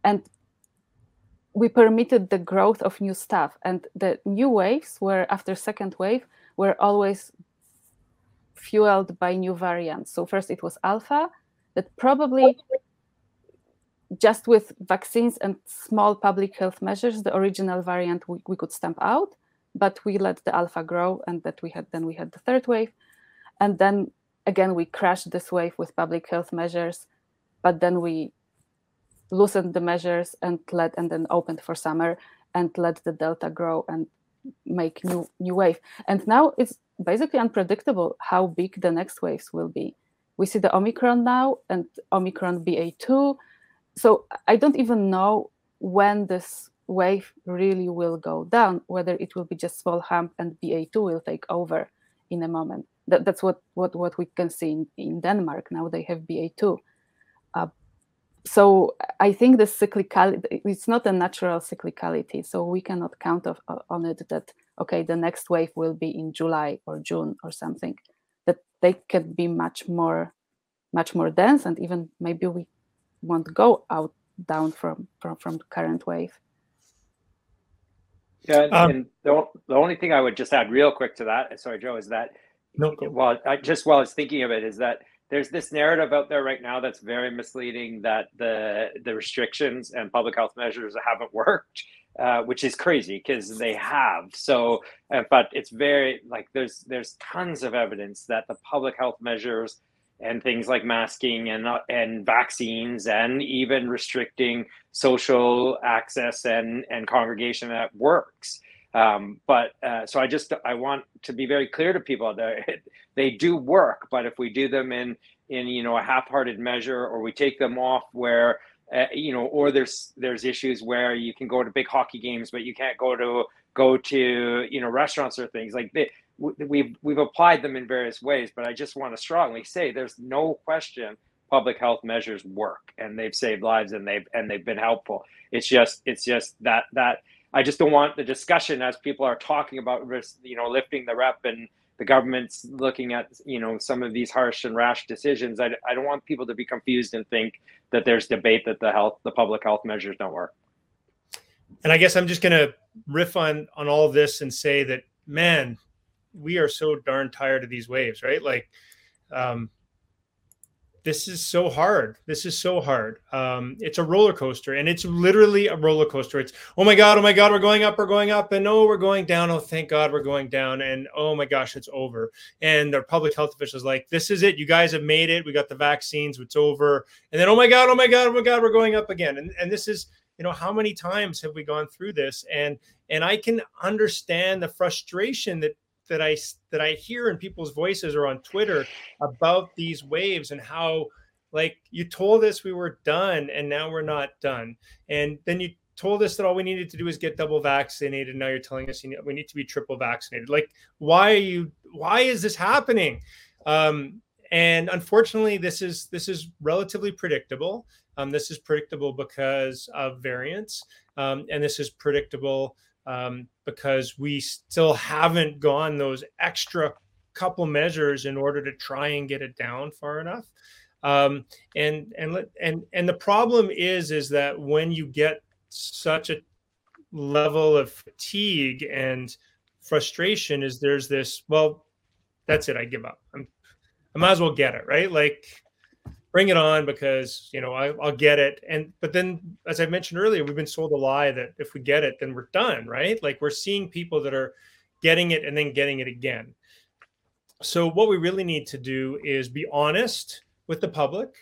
and we permitted the growth of new stuff. And the new waves were after second wave were always fueled by new variants. So first it was alpha that probably just with vaccines and small public health measures, the original variant we, we could stamp out, but we let the alpha grow and that we had then we had the third wave. And then again we crashed this wave with public health measures, but then we loosened the measures and let and then opened for summer and let the delta grow and make new new wave. And now it's basically unpredictable how big the next waves will be. We see the Omicron now and Omicron BA2. So I don't even know when this wave really will go down, whether it will be just small hump and BA2 will take over in a moment. That, that's what, what, what we can see in, in Denmark. Now they have BA2. Uh, so I think the cyclicality, it's not a natural cyclicality. So we cannot count of, on it that okay, the next wave will be in July or June or something, that they can be much more, much more dense, and even maybe we won't go out down from from from the current wave. Yeah, um, and the, the only thing I would just add real quick to that, sorry, Joe, is that no, well, I, just while I was thinking of it, is that there's this narrative out there right now that's very misleading that the the restrictions and public health measures haven't worked uh, which is crazy because they have. So, uh, but it's very like there's there's tons of evidence that the public health measures and things like masking and uh, and vaccines and even restricting social access and and congregation that works. Um, but uh, so I just I want to be very clear to people that they do work, but if we do them in in you know a half-hearted measure or we take them off where uh, you know, or there's there's issues where you can go to big hockey games, but you can't go to go to you know restaurants or things like. We've we've applied them in various ways, but I just want to strongly say there's no question public health measures work and they've saved lives and they've and they've been helpful. It's just it's just that that I just don't want the discussion as people are talking about you know lifting the rep and the government's looking at you know some of these harsh and rash decisions. I, I don't want people to be confused and think that there's debate that the health the public health measures don't work. And i guess i'm just going to riff on on all of this and say that man we are so darn tired of these waves right? Like um this is so hard. This is so hard. Um, it's a roller coaster, and it's literally a roller coaster. It's oh my god, oh my god, we're going up, we're going up, and oh, we're going down. Oh, thank God, we're going down, and oh my gosh, it's over. And the public health officials like, this is it. You guys have made it. We got the vaccines. It's over. And then oh my god, oh my god, oh my god, we're going up again. And and this is you know how many times have we gone through this? And and I can understand the frustration that that I that I hear in people's voices or on Twitter about these waves and how like you told us we were done and now we're not done. And then you told us that all we needed to do is get double vaccinated. Now you're telling us we need to be triple vaccinated. Like why are you why is this happening? Um, and unfortunately this is this is relatively predictable. Um, this is predictable because of variants. Um, and this is predictable um, because we still haven't gone those extra couple measures in order to try and get it down far enough. Um, and and and and the problem is is that when you get such a level of fatigue and frustration, is there's this well, that's it. I give up. I'm, I might as well get it right. Like bring it on because you know I, will get it. And but then as i mentioned earlier we've been sold a lie that if we get it then we're done right? Like we're seeing people that are getting it and then getting it again. So what we really need to do is be honest with the public.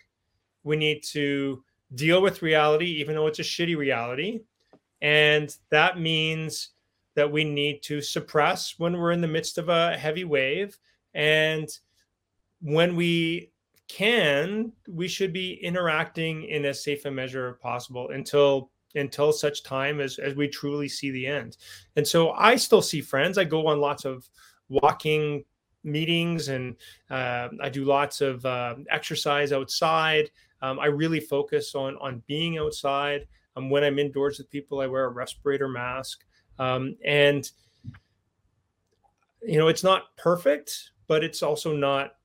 We need to deal with reality even though it's a shitty reality. And that means that we need to suppress when we're in the midst of a heavy wave. And when we can, we should be interacting in as safe a measure as possible until until such time as as we truly see the end. And so I still see friends. I go on lots of walking meetings and uh, I do lots of uh, exercise outside. Um, I really focus on on being outside. Um, when I'm indoors with people, I wear a respirator mask. Um, and, you know, it's not perfect, but it's also not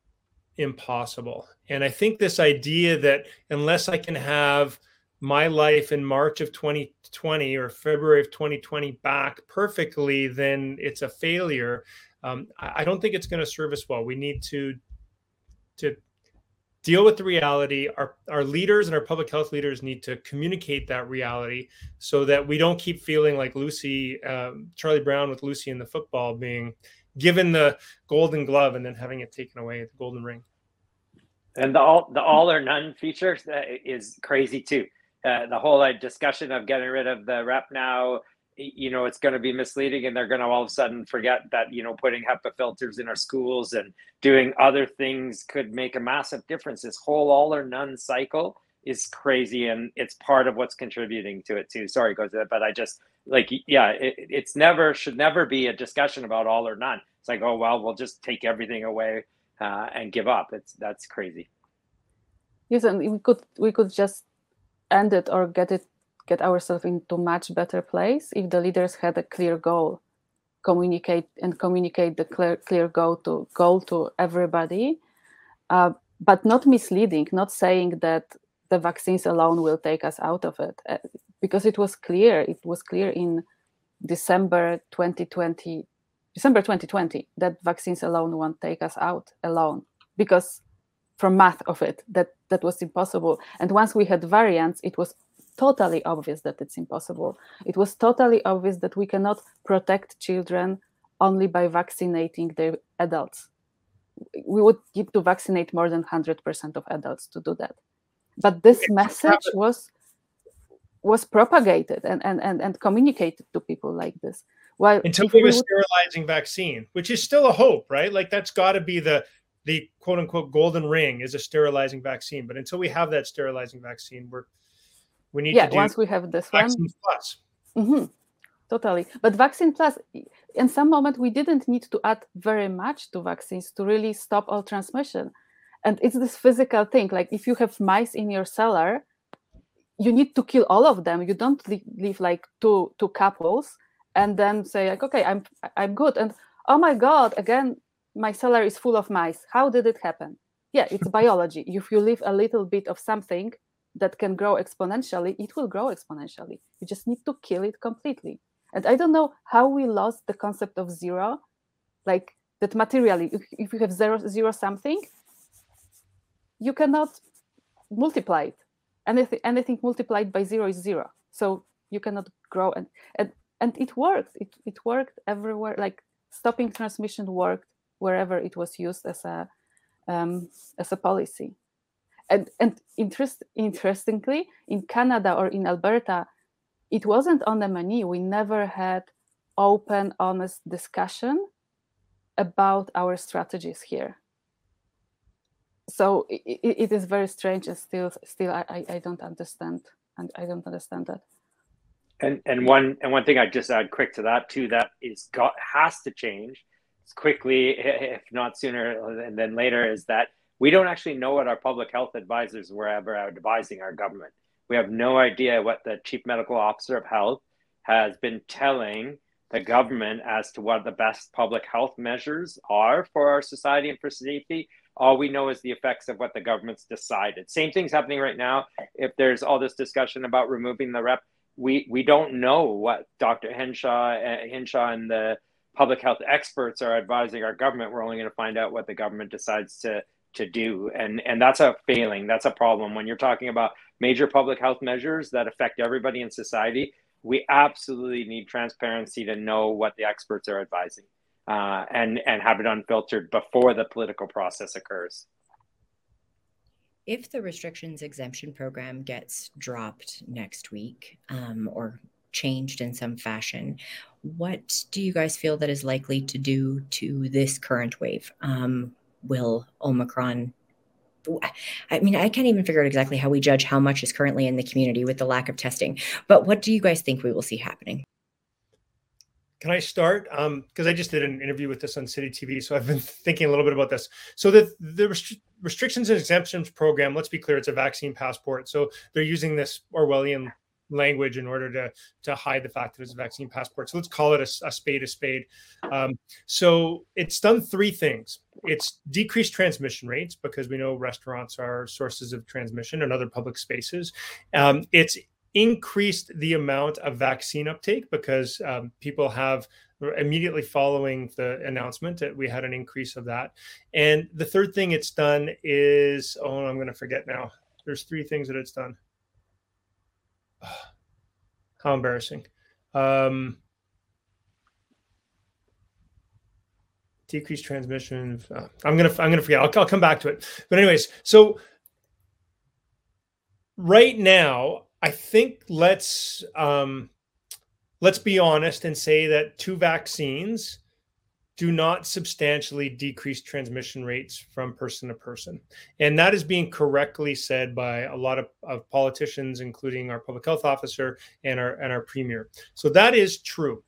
impossible. And I think this idea that unless I can have my life in March of 2020 or February of 2020 back perfectly, then it's a failure. Um, I don't think it's going to serve us well. We need to to deal with the reality. Our our leaders and our public health leaders need to communicate that reality so that we don't keep feeling like Lucy, um, Charlie Brown with Lucy in the football being given the golden glove and then having it taken away, at the golden ring. And the all the all or none feature uh, is crazy too. Uh, the whole uh, discussion of getting rid of the rep now, you know, it's going to be misleading, and they're going to all of a sudden forget that you know putting HEPA filters in our schools and doing other things could make a massive difference. This whole all or none cycle is crazy, and it's part of what's contributing to it too. Sorry, goes that, but I just like yeah, it, it's never should never be a discussion about all or none. It's like oh well, we'll just take everything away uh, and give up. It's that's crazy. Yes, and we could we could just end it or get it get ourselves into much better place if the leaders had a clear goal, communicate and communicate the clear clear goal to goal to everybody, uh, but not misleading, not saying that the vaccines alone will take us out of it, uh, because it was clear. It was clear in December 2020 December 2020 that vaccines alone won't take us out alone because from math of it that that was impossible. And once we had variants it was totally obvious that it's impossible. It was totally obvious that we cannot protect children only by vaccinating the adults. We would need to vaccinate more than 100% of adults to do that. But this message was was propagated and, and, and, and communicated to people like this well, until we have a sterilizing vaccine, which is still a hope, right? Like that's got to be the the quote unquote golden ring is a sterilizing vaccine. But until we have that sterilizing vaccine, we're we need yeah, to once we have this vaccine one. plus. Mm-hmm. Totally. But vaccine plus, in some moment, we didn't need to add very much to vaccines to really stop all transmission. And it's this physical thing. Like if you have mice in your cellar, you need to kill all of them. You don't leave, leave like two two couples and then say like okay i'm i'm good. And oh my god again my cellar is full of mice. How did it happen? Yeah it's <laughs> biology. If you leave a little bit of something that can grow exponentially it will grow exponentially. You just need to kill it completely. And i don't know how we lost the concept of zero like that materially if, if you have zero zero something you cannot multiply it anything anything multiplied by zero is zero. So you cannot grow and, and and it worked. It, it worked everywhere like stopping transmission worked wherever it was used as a um, as a policy. And and interest, interestingly in canada or in alberta it wasn't on the money we never had open honest discussion about our strategies here so it, it is very strange and still still I, I don't understand and i don't understand that and and one and one thing I just add quick to that too that is got has to change quickly, if not sooner than later, is that we don't actually know what our public health advisors were ever advising our government. We have no idea what the chief medical officer of health has been telling the government as to what the best public health measures are for our society and for safety. All we know is the effects of what the government's decided. Same thing's happening right now. If there's all this discussion about removing the rep, we we don't know what Dr. henshaw uh, Hinshaw and the public health experts are advising our government. We're only going to find out what the government decides to to do, and and that's a failing. That's a problem when you're talking about major public health measures that affect everybody in society. We absolutely need transparency to know what the experts are advising, uh, and and have it unfiltered before the political process occurs if the restrictions exemption program gets dropped next week um, or changed in some fashion, what do you guys feel that is likely to do to this current wave? Um, will Omicron? I mean, I can't even figure out exactly how we judge how much is currently in the community with the lack of testing. But what do you guys think we will see happening? Can I start? Because um, I just did an interview with this on City TV, so I've been thinking a little bit about this. So the the restri- restrictions and exemptions program, let's be clear, it's a vaccine passport. So they're using this Orwellian language in order to to hide the fact that it's a vaccine passport. So let's call it a, a spade a spade. Um, so it's done three things. It's decreased transmission rates because we know restaurants are sources of transmission and other public spaces. Um, it's increased the amount of vaccine uptake because um, people have immediately following the announcement that we had an increase of that. And the third thing it's done is oh, I'm going to forget now. There's three things that it's done. <sighs> How embarrassing. Um, decreased transmission. Uh, I'm gonna I'm gonna forget. I'll, I'll come back to it. But anyways, so right now, I think let's um, let's be honest and say that two vaccines do not substantially decrease transmission rates from person to person. And that is being correctly said by a lot of, of, politicians, including our public health officer and our, and our premier. So that is true.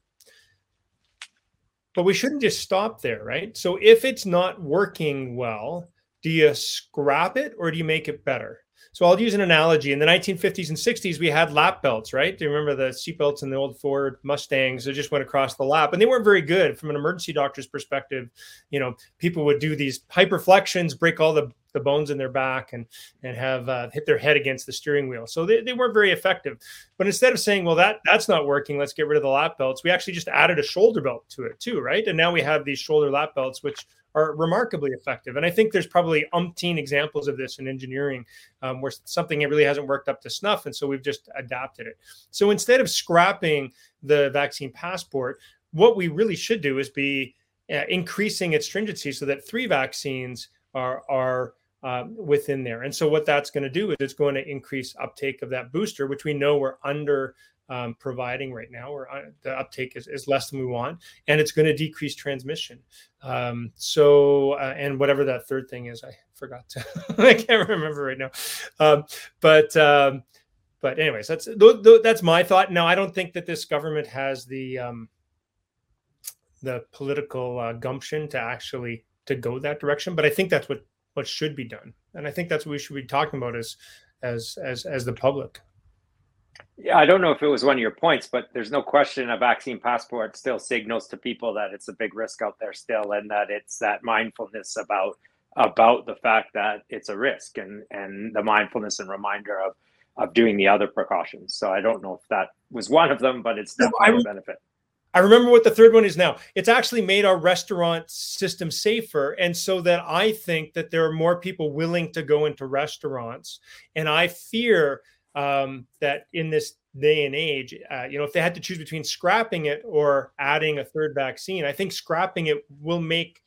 But we shouldn't just stop there, right? So if it's not working well, do you scrap it or do you make it better? So I'll use an analogy. In the 1950s and 60s, we had lap belts, right? Do you remember the seatbelts in the old Ford Mustangs that just went across the lap? And they weren't very good from an emergency doctor's perspective. You know, people would do these hyperflexions, break all the, the bones in their back and and have uh, hit their head against the steering wheel. So they, they weren't very effective. But instead of saying, well, that that's not working, let's get rid of the lap belts, we actually just added a shoulder belt to it too, right? And now we have these shoulder lap belts, which are remarkably effective. And I think there's probably umpteen examples of this in engineering um, where something really hasn't worked up to snuff. And so we've just adapted it. So instead of scrapping the vaccine passport, what we really should do is be uh, increasing its stringency so that three vaccines are, are um, within there. And so what that's going to do is it's going to increase uptake of that booster, which we know we're under um, providing right now, or uh, the uptake is, is less than we want, and it's going to decrease transmission. Um, so, uh, and whatever that third thing is, I forgot to, <laughs> I can't remember right now. Um, but, um, but anyways, that's th- th- that's my thought. Now, I don't think that this government has the um, the political uh, gumption to actually to go that direction, but I think that's what what should be done, and I think that's what we should be talking about as as as as the public. Yeah, I don't know if it was one of your points, but there's no question a vaccine passport still signals to people that it's a big risk out there still, and that it's that mindfulness about about the fact that it's a risk, and and the mindfulness and reminder of of doing the other precautions. So I don't know if that was one of them, but it's definitely no, a benefit. I remember what the third one is now. It's actually made our restaurant system safer. And so that I think that there are more people willing to go into restaurants. And I fear um, that in this day and age, uh, you know, if they had to choose between scrapping it or adding a third vaccine, I think scrapping it will make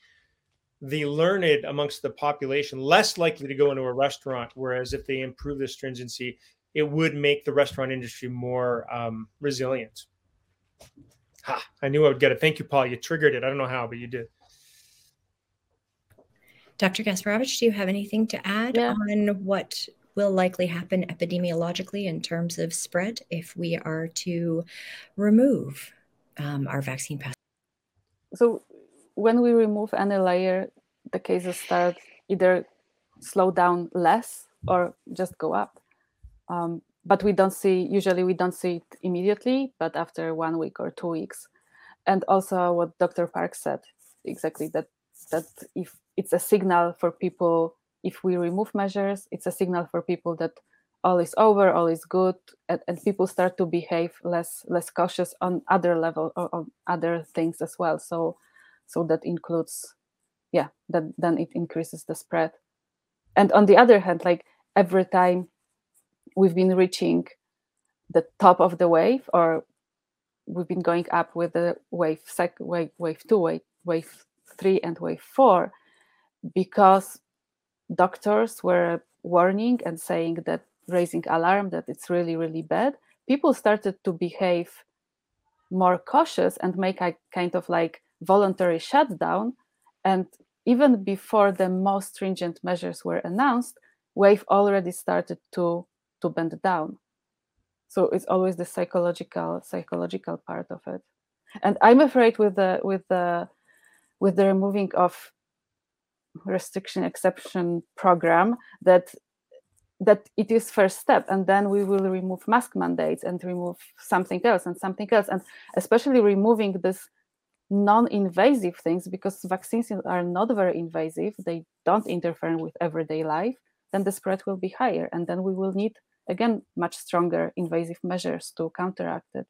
the learned amongst the population less likely to go into a restaurant. Whereas if they improve the stringency, it would make the restaurant industry more um, resilient. Ha, I knew I would get it. Thank you, Paul. You triggered it. I don't know how, but you did. Dr. Gasperowicz, do you have anything to add yeah. on what will likely happen epidemiologically in terms of spread if we are to remove um, our vaccine pass. So when we remove any layer, the cases start either slow down less or just go up. Um, but we don't see usually we don't see it immediately, but after one week or two weeks. And also what Dr. Park said exactly that that if it's a signal for people if we remove measures, it's a signal for people that all is over, all is good, and, and people start to behave less less cautious on other level or on other things as well. So, so that includes, yeah, that then it increases the spread. And on the other hand, like every time we've been reaching the top of the wave, or we've been going up with the wave sec wave wave two, wave wave three, and wave four, because doctors were warning and saying that raising alarm that it's really really bad. People started to behave more cautious and make a kind of like voluntary shutdown. And even before the most stringent measures were announced wave already started to to bend down. So it's always the psychological psychological part of it. And i'm afraid with the with the with the removing of restriction exception program that that it is first step and then we will remove mask mandates and remove something else and something else and especially removing this non-invasive things because vaccines are not very invasive they don't interfere with everyday life then the spread will be higher and then we will need again much stronger invasive measures to counteract it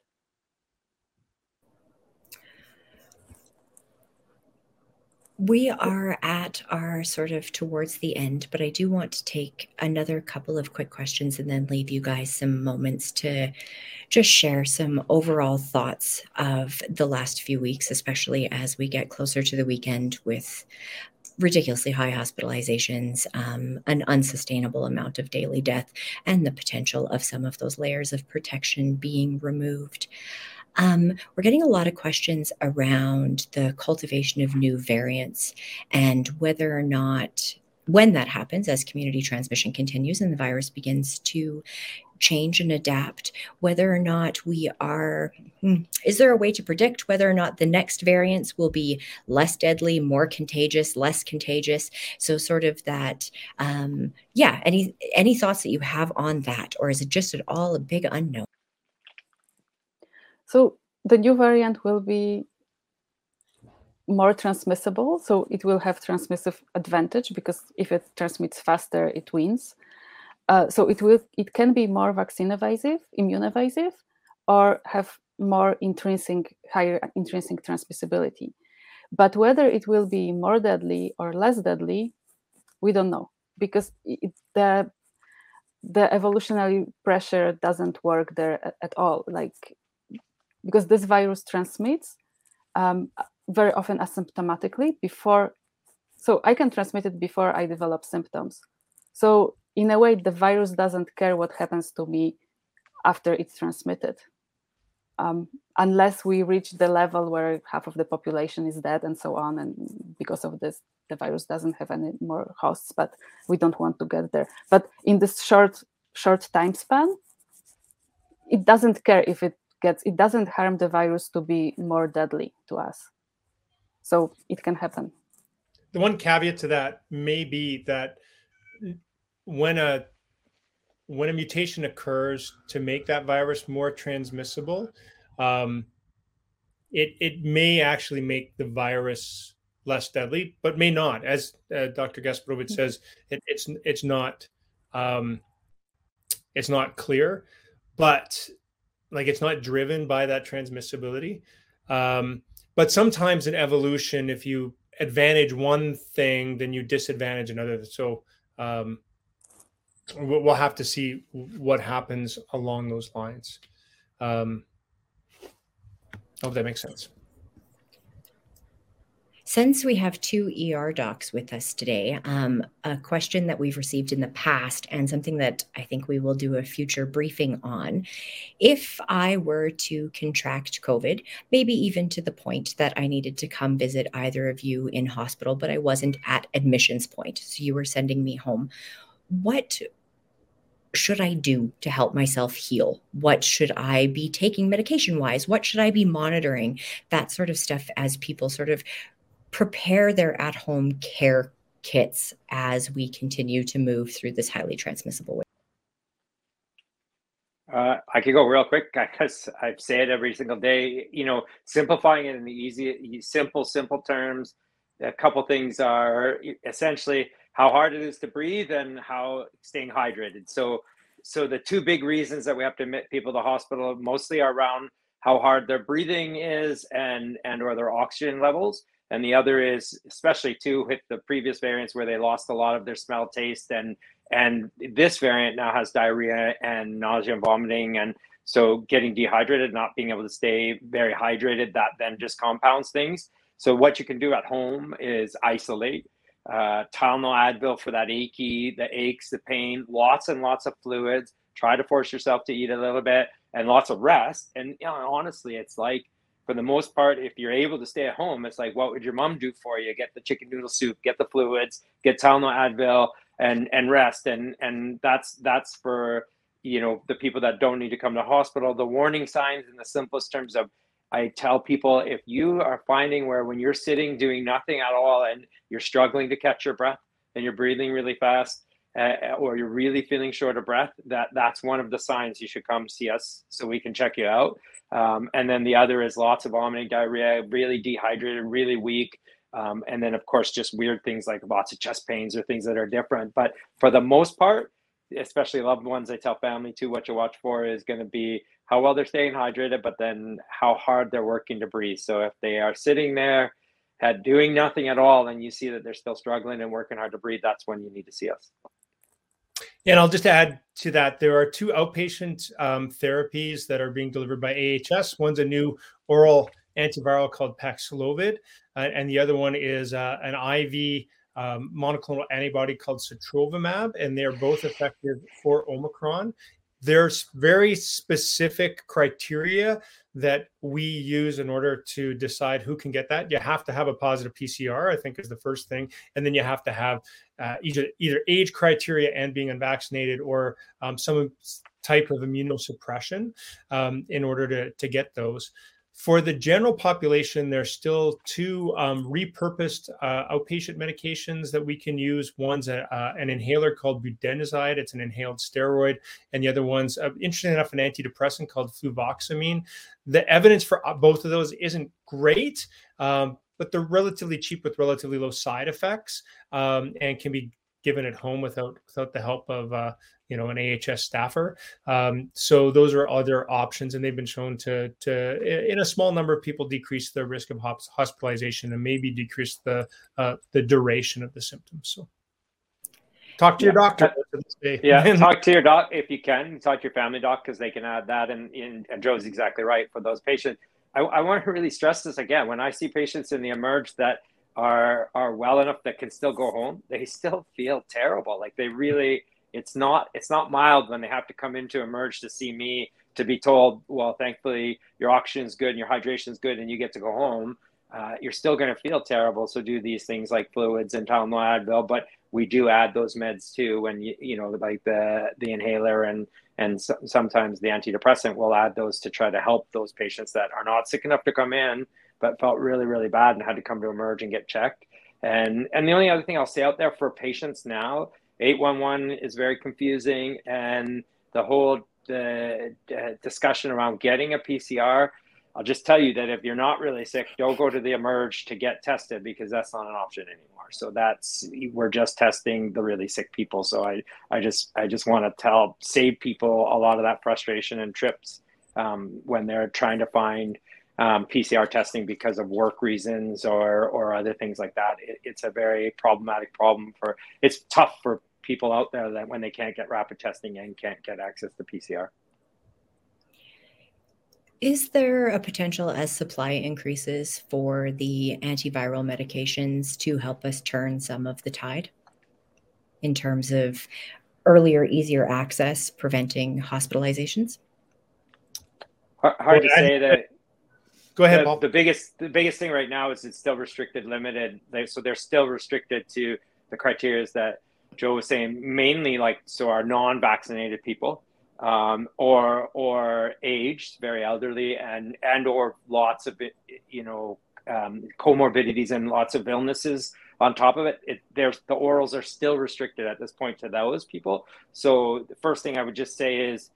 We are at our sort of towards the end, but I do want to take another couple of quick questions and then leave you guys some moments to just share some overall thoughts of the last few weeks, especially as we get closer to the weekend with ridiculously high hospitalizations, um, an unsustainable amount of daily death, and the potential of some of those layers of protection being removed. Um, we're getting a lot of questions around the cultivation of new variants and whether or not, when that happens, as community transmission continues and the virus begins to change and adapt, whether or not we are, hmm, is there a way to predict whether or not the next variants will be less deadly, more contagious, less contagious? So, sort of that, um, yeah, any, any thoughts that you have on that, or is it just at all a big unknown? So the new variant will be more transmissible. So it will have transmissive advantage because if it transmits faster, it wins. Uh, so it will it can be more vaccine evasive, immune evasive, or have more intrinsic higher intrinsic transmissibility. But whether it will be more deadly or less deadly, we don't know because it, the the evolutionary pressure doesn't work there at, all. Like because this virus transmits um, very often asymptomatically before so i can transmit it before i develop symptoms. So in a way the virus doesn't care what happens to me after it's transmitted um, unless we reach the level where half of the population is dead and so on and because of this the virus doesn't have any more hosts but we don't want to get there. But in this short short time span it doesn't care if it gets it doesn't harm the virus to be more deadly to us. So it can happen. The one caveat to that may be that when a when a mutation occurs to make that virus more transmissible um, it it may actually make the virus less deadly but may not. As uh, dr gasperowicz says it, it's it's not um, it's not clear. But like it's not driven by that transmissibility. Um, but sometimes in evolution if you advantage one thing then you disadvantage another. So um, we'll have to see what happens along those lines. Um, I hope that makes sense since we have two ER docs with us today, um, a question that we've received in the past and something that I think we will do a future briefing on. If I were to contract COVID, maybe even to the point that I needed to come visit either of you in hospital, but I wasn't at admissions point, so you were sending me home, what should I do to help myself heal? What should I be taking medication wise? What should I be monitoring? That sort of stuff as people sort of prepare their at home care kits as we continue to move through this highly transmissible way? Uh, I could go real quick because I say it every single day. You know, simplifying it in the easy, simple, simple terms. A couple things are essentially how hard it is to breathe and how staying hydrated. So, so the two big reasons that we have to admit people to hospital mostly are around how hard their breathing is and and or their oxygen levels and the other is especially too with the previous variants where they lost a lot of their smell taste and and this variant now has diarrhea and nausea and vomiting and so getting dehydrated not being able to stay very hydrated that then just compounds things so what you can do at home is isolate uh, Tylenol, Advil for that achy, the aches, the pain, lots and lots of fluids. Try to force yourself to eat a little bit and lots of rest. And you know, honestly, it's like for the most part, if you're able to stay at home, it's like, what would your mom do for you? Get the chicken noodle soup, get the fluids, get Tylenol, Advil, and and rest. And and that's that's for you know the people that don't need to come to hospital. The warning signs in the simplest terms of I tell people if you are finding where when you're sitting doing nothing at all and you're struggling to catch your breath and you're breathing really fast uh, or you're really feeling short of breath, that that's one of the signs you should come see us so we can check you out. Um, and then the other is lots of vomiting, diarrhea, really dehydrated, really weak. Um, and then, of course, just weird things like lots of chest pains or things that are different. But for the most part, especially loved ones, I tell family too, what you watch for is going to be how well they're staying hydrated, but then how hard they're working to breathe. So if they are sitting there, had doing nothing at all, and you see that they're still struggling and working hard to breathe, that's when you need to see us. And I'll just add to that there are two outpatient um, therapies that are being delivered by AHS. One's a new oral antiviral called Paxlovid, uh, and the other one is uh, an IV um, monoclonal antibody called sotrovimab, and they are both effective for Omicron. There's very specific criteria that we use in order to decide who can get that. You have to have a positive PCR, I think, is the first thing, and then you have to have uh, either either age criteria and being unvaccinated, or um, some type of immunosuppression um, in order to to get those. For the general population, there's still two um, repurposed uh, outpatient medications that we can use. One's a, uh, an inhaler called budesonide; it's an inhaled steroid, and the other one's, uh, interesting enough, an antidepressant called fluvoxamine. The evidence for uh, both of those isn't great, um, but they're relatively cheap with relatively low side effects um, and can be given at home without without the help of uh, you know an AHS staffer. Um, so those are other options, and they've been shown to to in a small number of people decrease the risk of hospitalization and maybe decrease the uh, the duration of the symptoms. So talk to your doctor. yeah, <laughs> talk to your doc if you can. Talk to your family doc because they can add that. And, and, and Joe's exactly right for those patients. I, I want to really stress this again. When I see patients in the emerge that are are well enough that can still go home, they still feel terrible. Like they really it's not it's not mild when they have to come into emerge to see me to be told, well, thankfully your oxygen is good and your hydration is good and you get to go home. Uh, you're still going to feel terrible. So do these things like fluids and Tylenol, Advil, but we do add those meds too. When you you know like the the inhaler and and so, sometimes the antidepressant, we'll add those to try to help those patients that are not sick enough to come in but felt really really bad and had to come to emerge and get checked. And and the only other thing I'll say out there for patients now 811 is very confusing, and the whole the, discussion around getting a PCR. I'll just tell you that if you're not really sick, don't go to the emerge to get tested because that's not an option anymore. So that's we're just testing the really sick people. So I I just I just want to tell save people a lot of that frustration and trips um, when they're trying to find um, PCR testing because of work reasons or or other things like that. It, it's a very problematic problem for. It's tough for people out there that when they can't get rapid testing and can't get access to PCR. Is there a potential as supply increases for the antiviral medications to help us turn some of the tide in terms of earlier, easier access, preventing hospitalizations? Hard, hard to say that. Go ahead, the, Paul. The biggest, the biggest thing right now is it's still restricted, limited. They, so they're still restricted to the criteria that Joe was saying, mainly like so our non-vaccinated people, um, or or aged, very elderly, and and or lots of you know um, comorbidities and lots of illnesses on top of it. it there's the orals are still restricted at this point to those people. So the first thing I would just say is.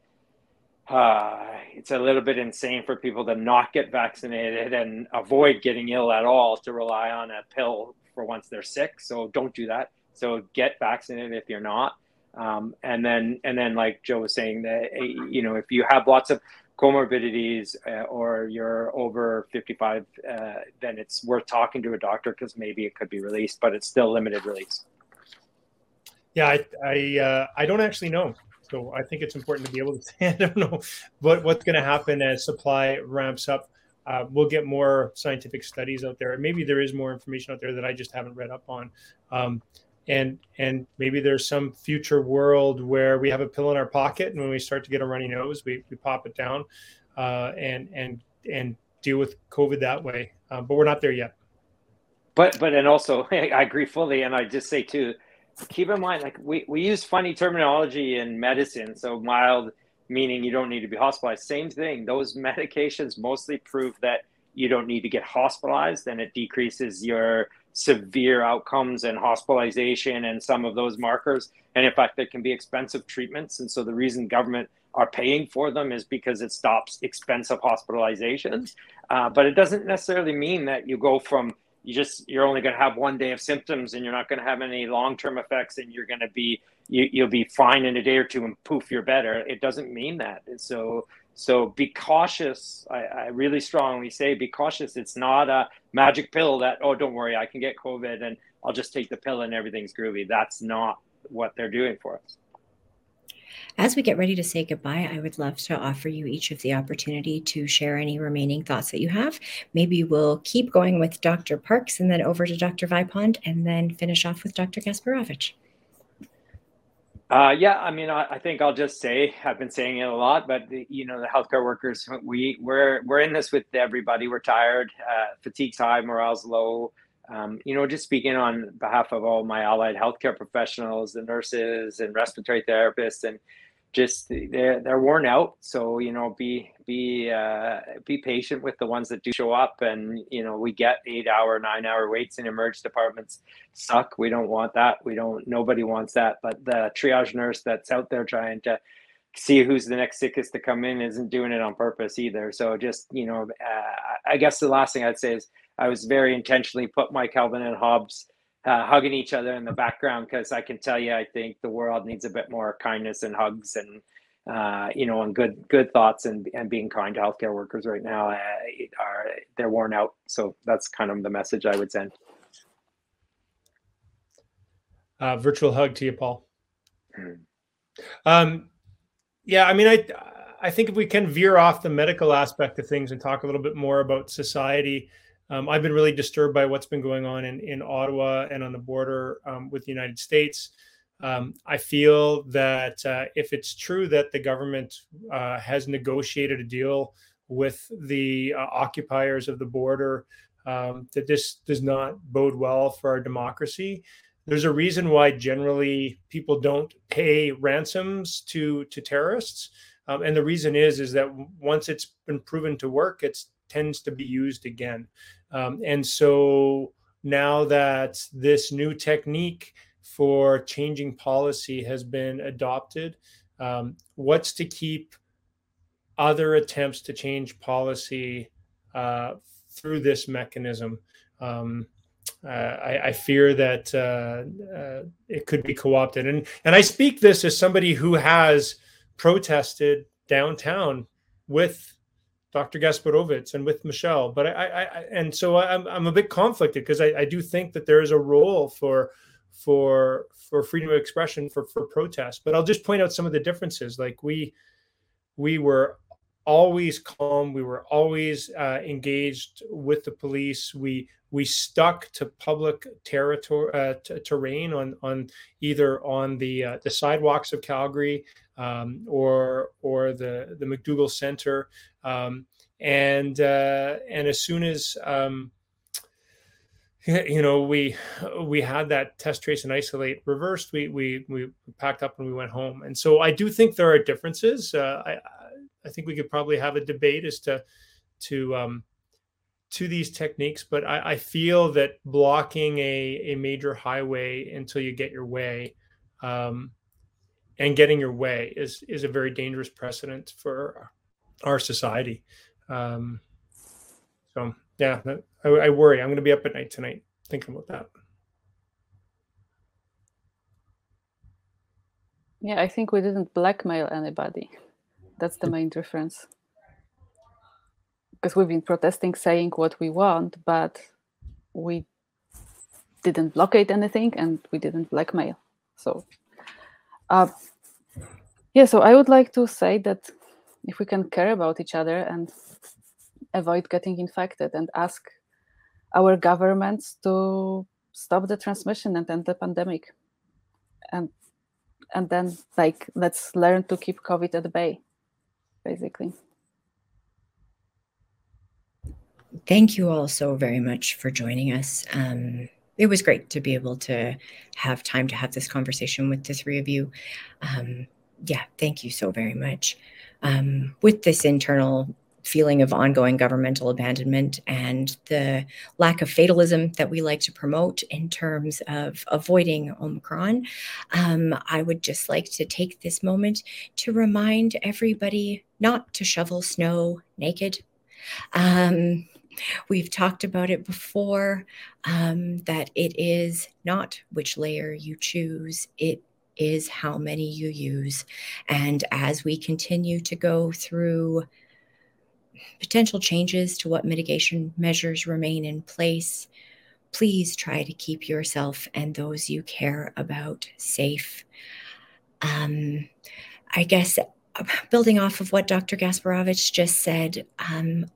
Uh, it's a little bit insane for people to not get vaccinated and avoid getting ill at all to rely on a pill for once they're sick. So don't do that. So get vaccinated if you're not. Um, and then, and then, like Joe was saying, that you know, if you have lots of comorbidities uh, or you're over 55, uh, then it's worth talking to a doctor because maybe it could be released, but it's still limited release. Yeah, I I, uh, I don't actually know. So I think it's important to be able to <laughs> say I don't know what what's going to happen as supply ramps up. Uh, we'll get more scientific studies out there. Maybe there is more information out there that I just haven't read up on. Um, and and maybe there's some future world where we have a pill in our pocket and when we start to get a runny nose we, we pop it down uh, and and and deal with covid that way. Uh, but we're not there yet. But but and also <laughs> i agree fully and i just say too keep in mind like we, we use funny terminology in medicine so mild meaning you don't need to be hospitalized. Same thing those <laughs> medications mostly prove that you don't need to get hospitalized and it decreases your severe outcomes and hospitalization and some of those markers. And in fact, there can be expensive treatments. And so the reason government are paying for them is because it stops expensive hospitalizations. Uh, but it doesn't necessarily mean that you go from you just you're only going to have one day of symptoms and you're not going to have any long-term effects and you're going to be you, you'll be fine in a day or two and poof you're better it doesn't mean that and so so be cautious I, I really strongly say be cautious it's not a magic pill that oh don't worry i can get covid and i'll just take the pill and everything's groovy that's not what they're doing for us as we get ready to say goodbye, I would love to offer you each of the opportunity to share any remaining thoughts that you have. Maybe we'll keep going with Dr. Parks and then over to Dr. Vipond and then finish off with Dr. Gasperowicz. Uh, yeah, I mean, I, I, think I'll just say I've been saying it a lot, but the, you know, the healthcare workers, we we're we're in this with everybody. We're tired, uh, fatigue's high, morale's low. Um, you know, just speaking on behalf of all my allied healthcare professionals, the nurses and respiratory therapists, and just they're they're worn out. So you know, be be uh, be patient with the ones that do show up. And you know, we get eight hour, nine hour waits in emerge departments. Suck. We don't want that. We don't. Nobody wants that. But the triage nurse that's out there trying to see who's the next sickest to come in isn't doing it on purpose either. So just you know, uh, I guess the last thing I'd say is I was very intentionally put my Calvin and Hobbes uh, hugging each other in the background because I can tell you, I think the world needs a bit more kindness and hugs and uh, you know, and good good thoughts and and being kind to healthcare workers right now uh, are they're worn out. So that's kind of the message I would send. Uh, virtual hug to you, Paul. Mm. Um, yeah, I mean, I I think if we can veer off the medical aspect of things and talk a little bit more about society, um, I've been really disturbed by what's been going on in, in Ottawa and on the border um, with the United States. Um, I feel that uh, if it's true that the government uh, has negotiated a deal with the uh, occupiers of the border, um, that this does not bode well for our democracy. There's a reason why generally people don't pay ransoms to to terrorists, um, and the reason is is that once it's been proven to work, it tends to be used again. Um, and so now that this new technique for changing policy has been adopted, um, what's to keep other attempts to change policy uh, through this mechanism? Um, uh, I, I, fear that uh, uh, it could be co-opted, and and I speak this as somebody who has protested downtown with Dr. Gasperowicz and with Michelle. But I, I, I and so I'm, I'm a bit conflicted because I, I do think that there is a role for for for freedom of expression for for protest. But I'll just point out some of the differences. Like we we were always calm. We were always uh, engaged with the police. We we stuck to public territory uh, t- terrain on on either on the uh, the sidewalks of Calgary um, or or the the McDougall Center, um, and uh, and as soon as um, you know we we had that test trace and isolate reversed we we we packed up and we went home. And so i do think there are differences. Uh, i i think we could probably have a debate as to to um to these techniques but i, I feel that blocking a a major highway until you get your way um and getting your way is is a very dangerous precedent for our society. Um, so yeah, I, I worry. I'm going to be up at night tonight thinking about that. Yeah, I think we didn't blackmail anybody. That's the main difference. Because we've been protesting, saying what we want, but we didn't blockade anything and we didn't blackmail. So uh, yeah, so I would like to say that if we can care about each other and avoid getting infected and ask our governments to stop the transmission and end the pandemic and and then like let's learn to keep covid at bay basically thank you all so very much for joining us um, it was great to be able to have time to have this conversation with the three of you. Um, yeah, thank you so very much. Um, with this internal feeling of ongoing governmental abandonment and the lack of fatalism that we like to promote in terms of avoiding Omicron, um, I would just like to take this moment to remind everybody not to shovel snow naked. Um, we've talked about it before um, that it is not which layer you choose, it is how many you use. And as we continue to go through potential changes to what mitigation measures remain in place, please try to keep yourself and those you care about safe. Um, I guess uh, building off of what Dr. Gasperowicz just said, um,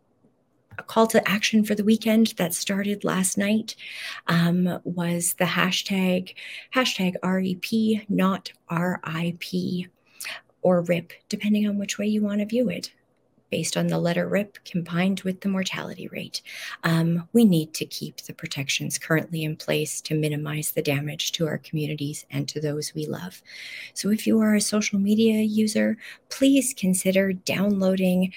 a call to action for the weekend that started last night um, was the hashtag hashtag REP, not RIP or RIP, depending on which way you want to view it based on the letter RIP combined with the mortality rate. Um, we need to keep the protections currently in place to minimize the damage to our communities and to those we love. So, if you are a social media user, please consider downloading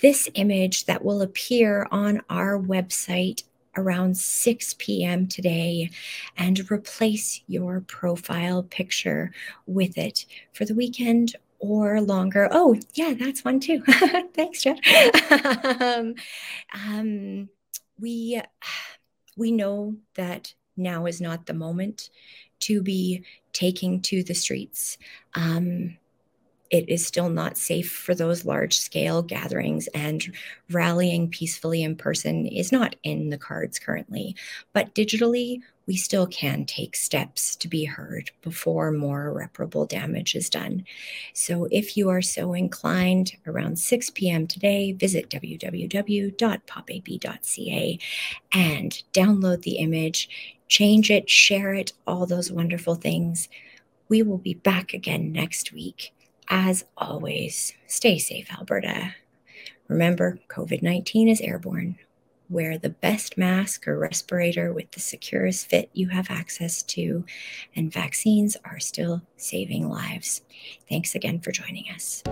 this image that will appear on our website around 6 p.m. today and replace your profile picture with it for the weekend or longer. Oh, yeah, that's one too. <laughs> Thanks, Jeff. um, um, we we know that now is not the moment to be taking to the streets. Um, it is still not safe for those large scale gatherings and rallying peacefully in person is not in the cards currently. But digitally, we still can take steps to be heard before more irreparable damage is done. So if you are so inclined, around 6 p.m. today, visit www.popab.ca and download the image, change it, share it, all those wonderful things. We will be back again next week as always, stay safe, Alberta. Remember, COVID 19 is airborne. Wear the best mask or respirator with the securest fit you have access to, and vaccines are still saving lives. Thanks again for joining us.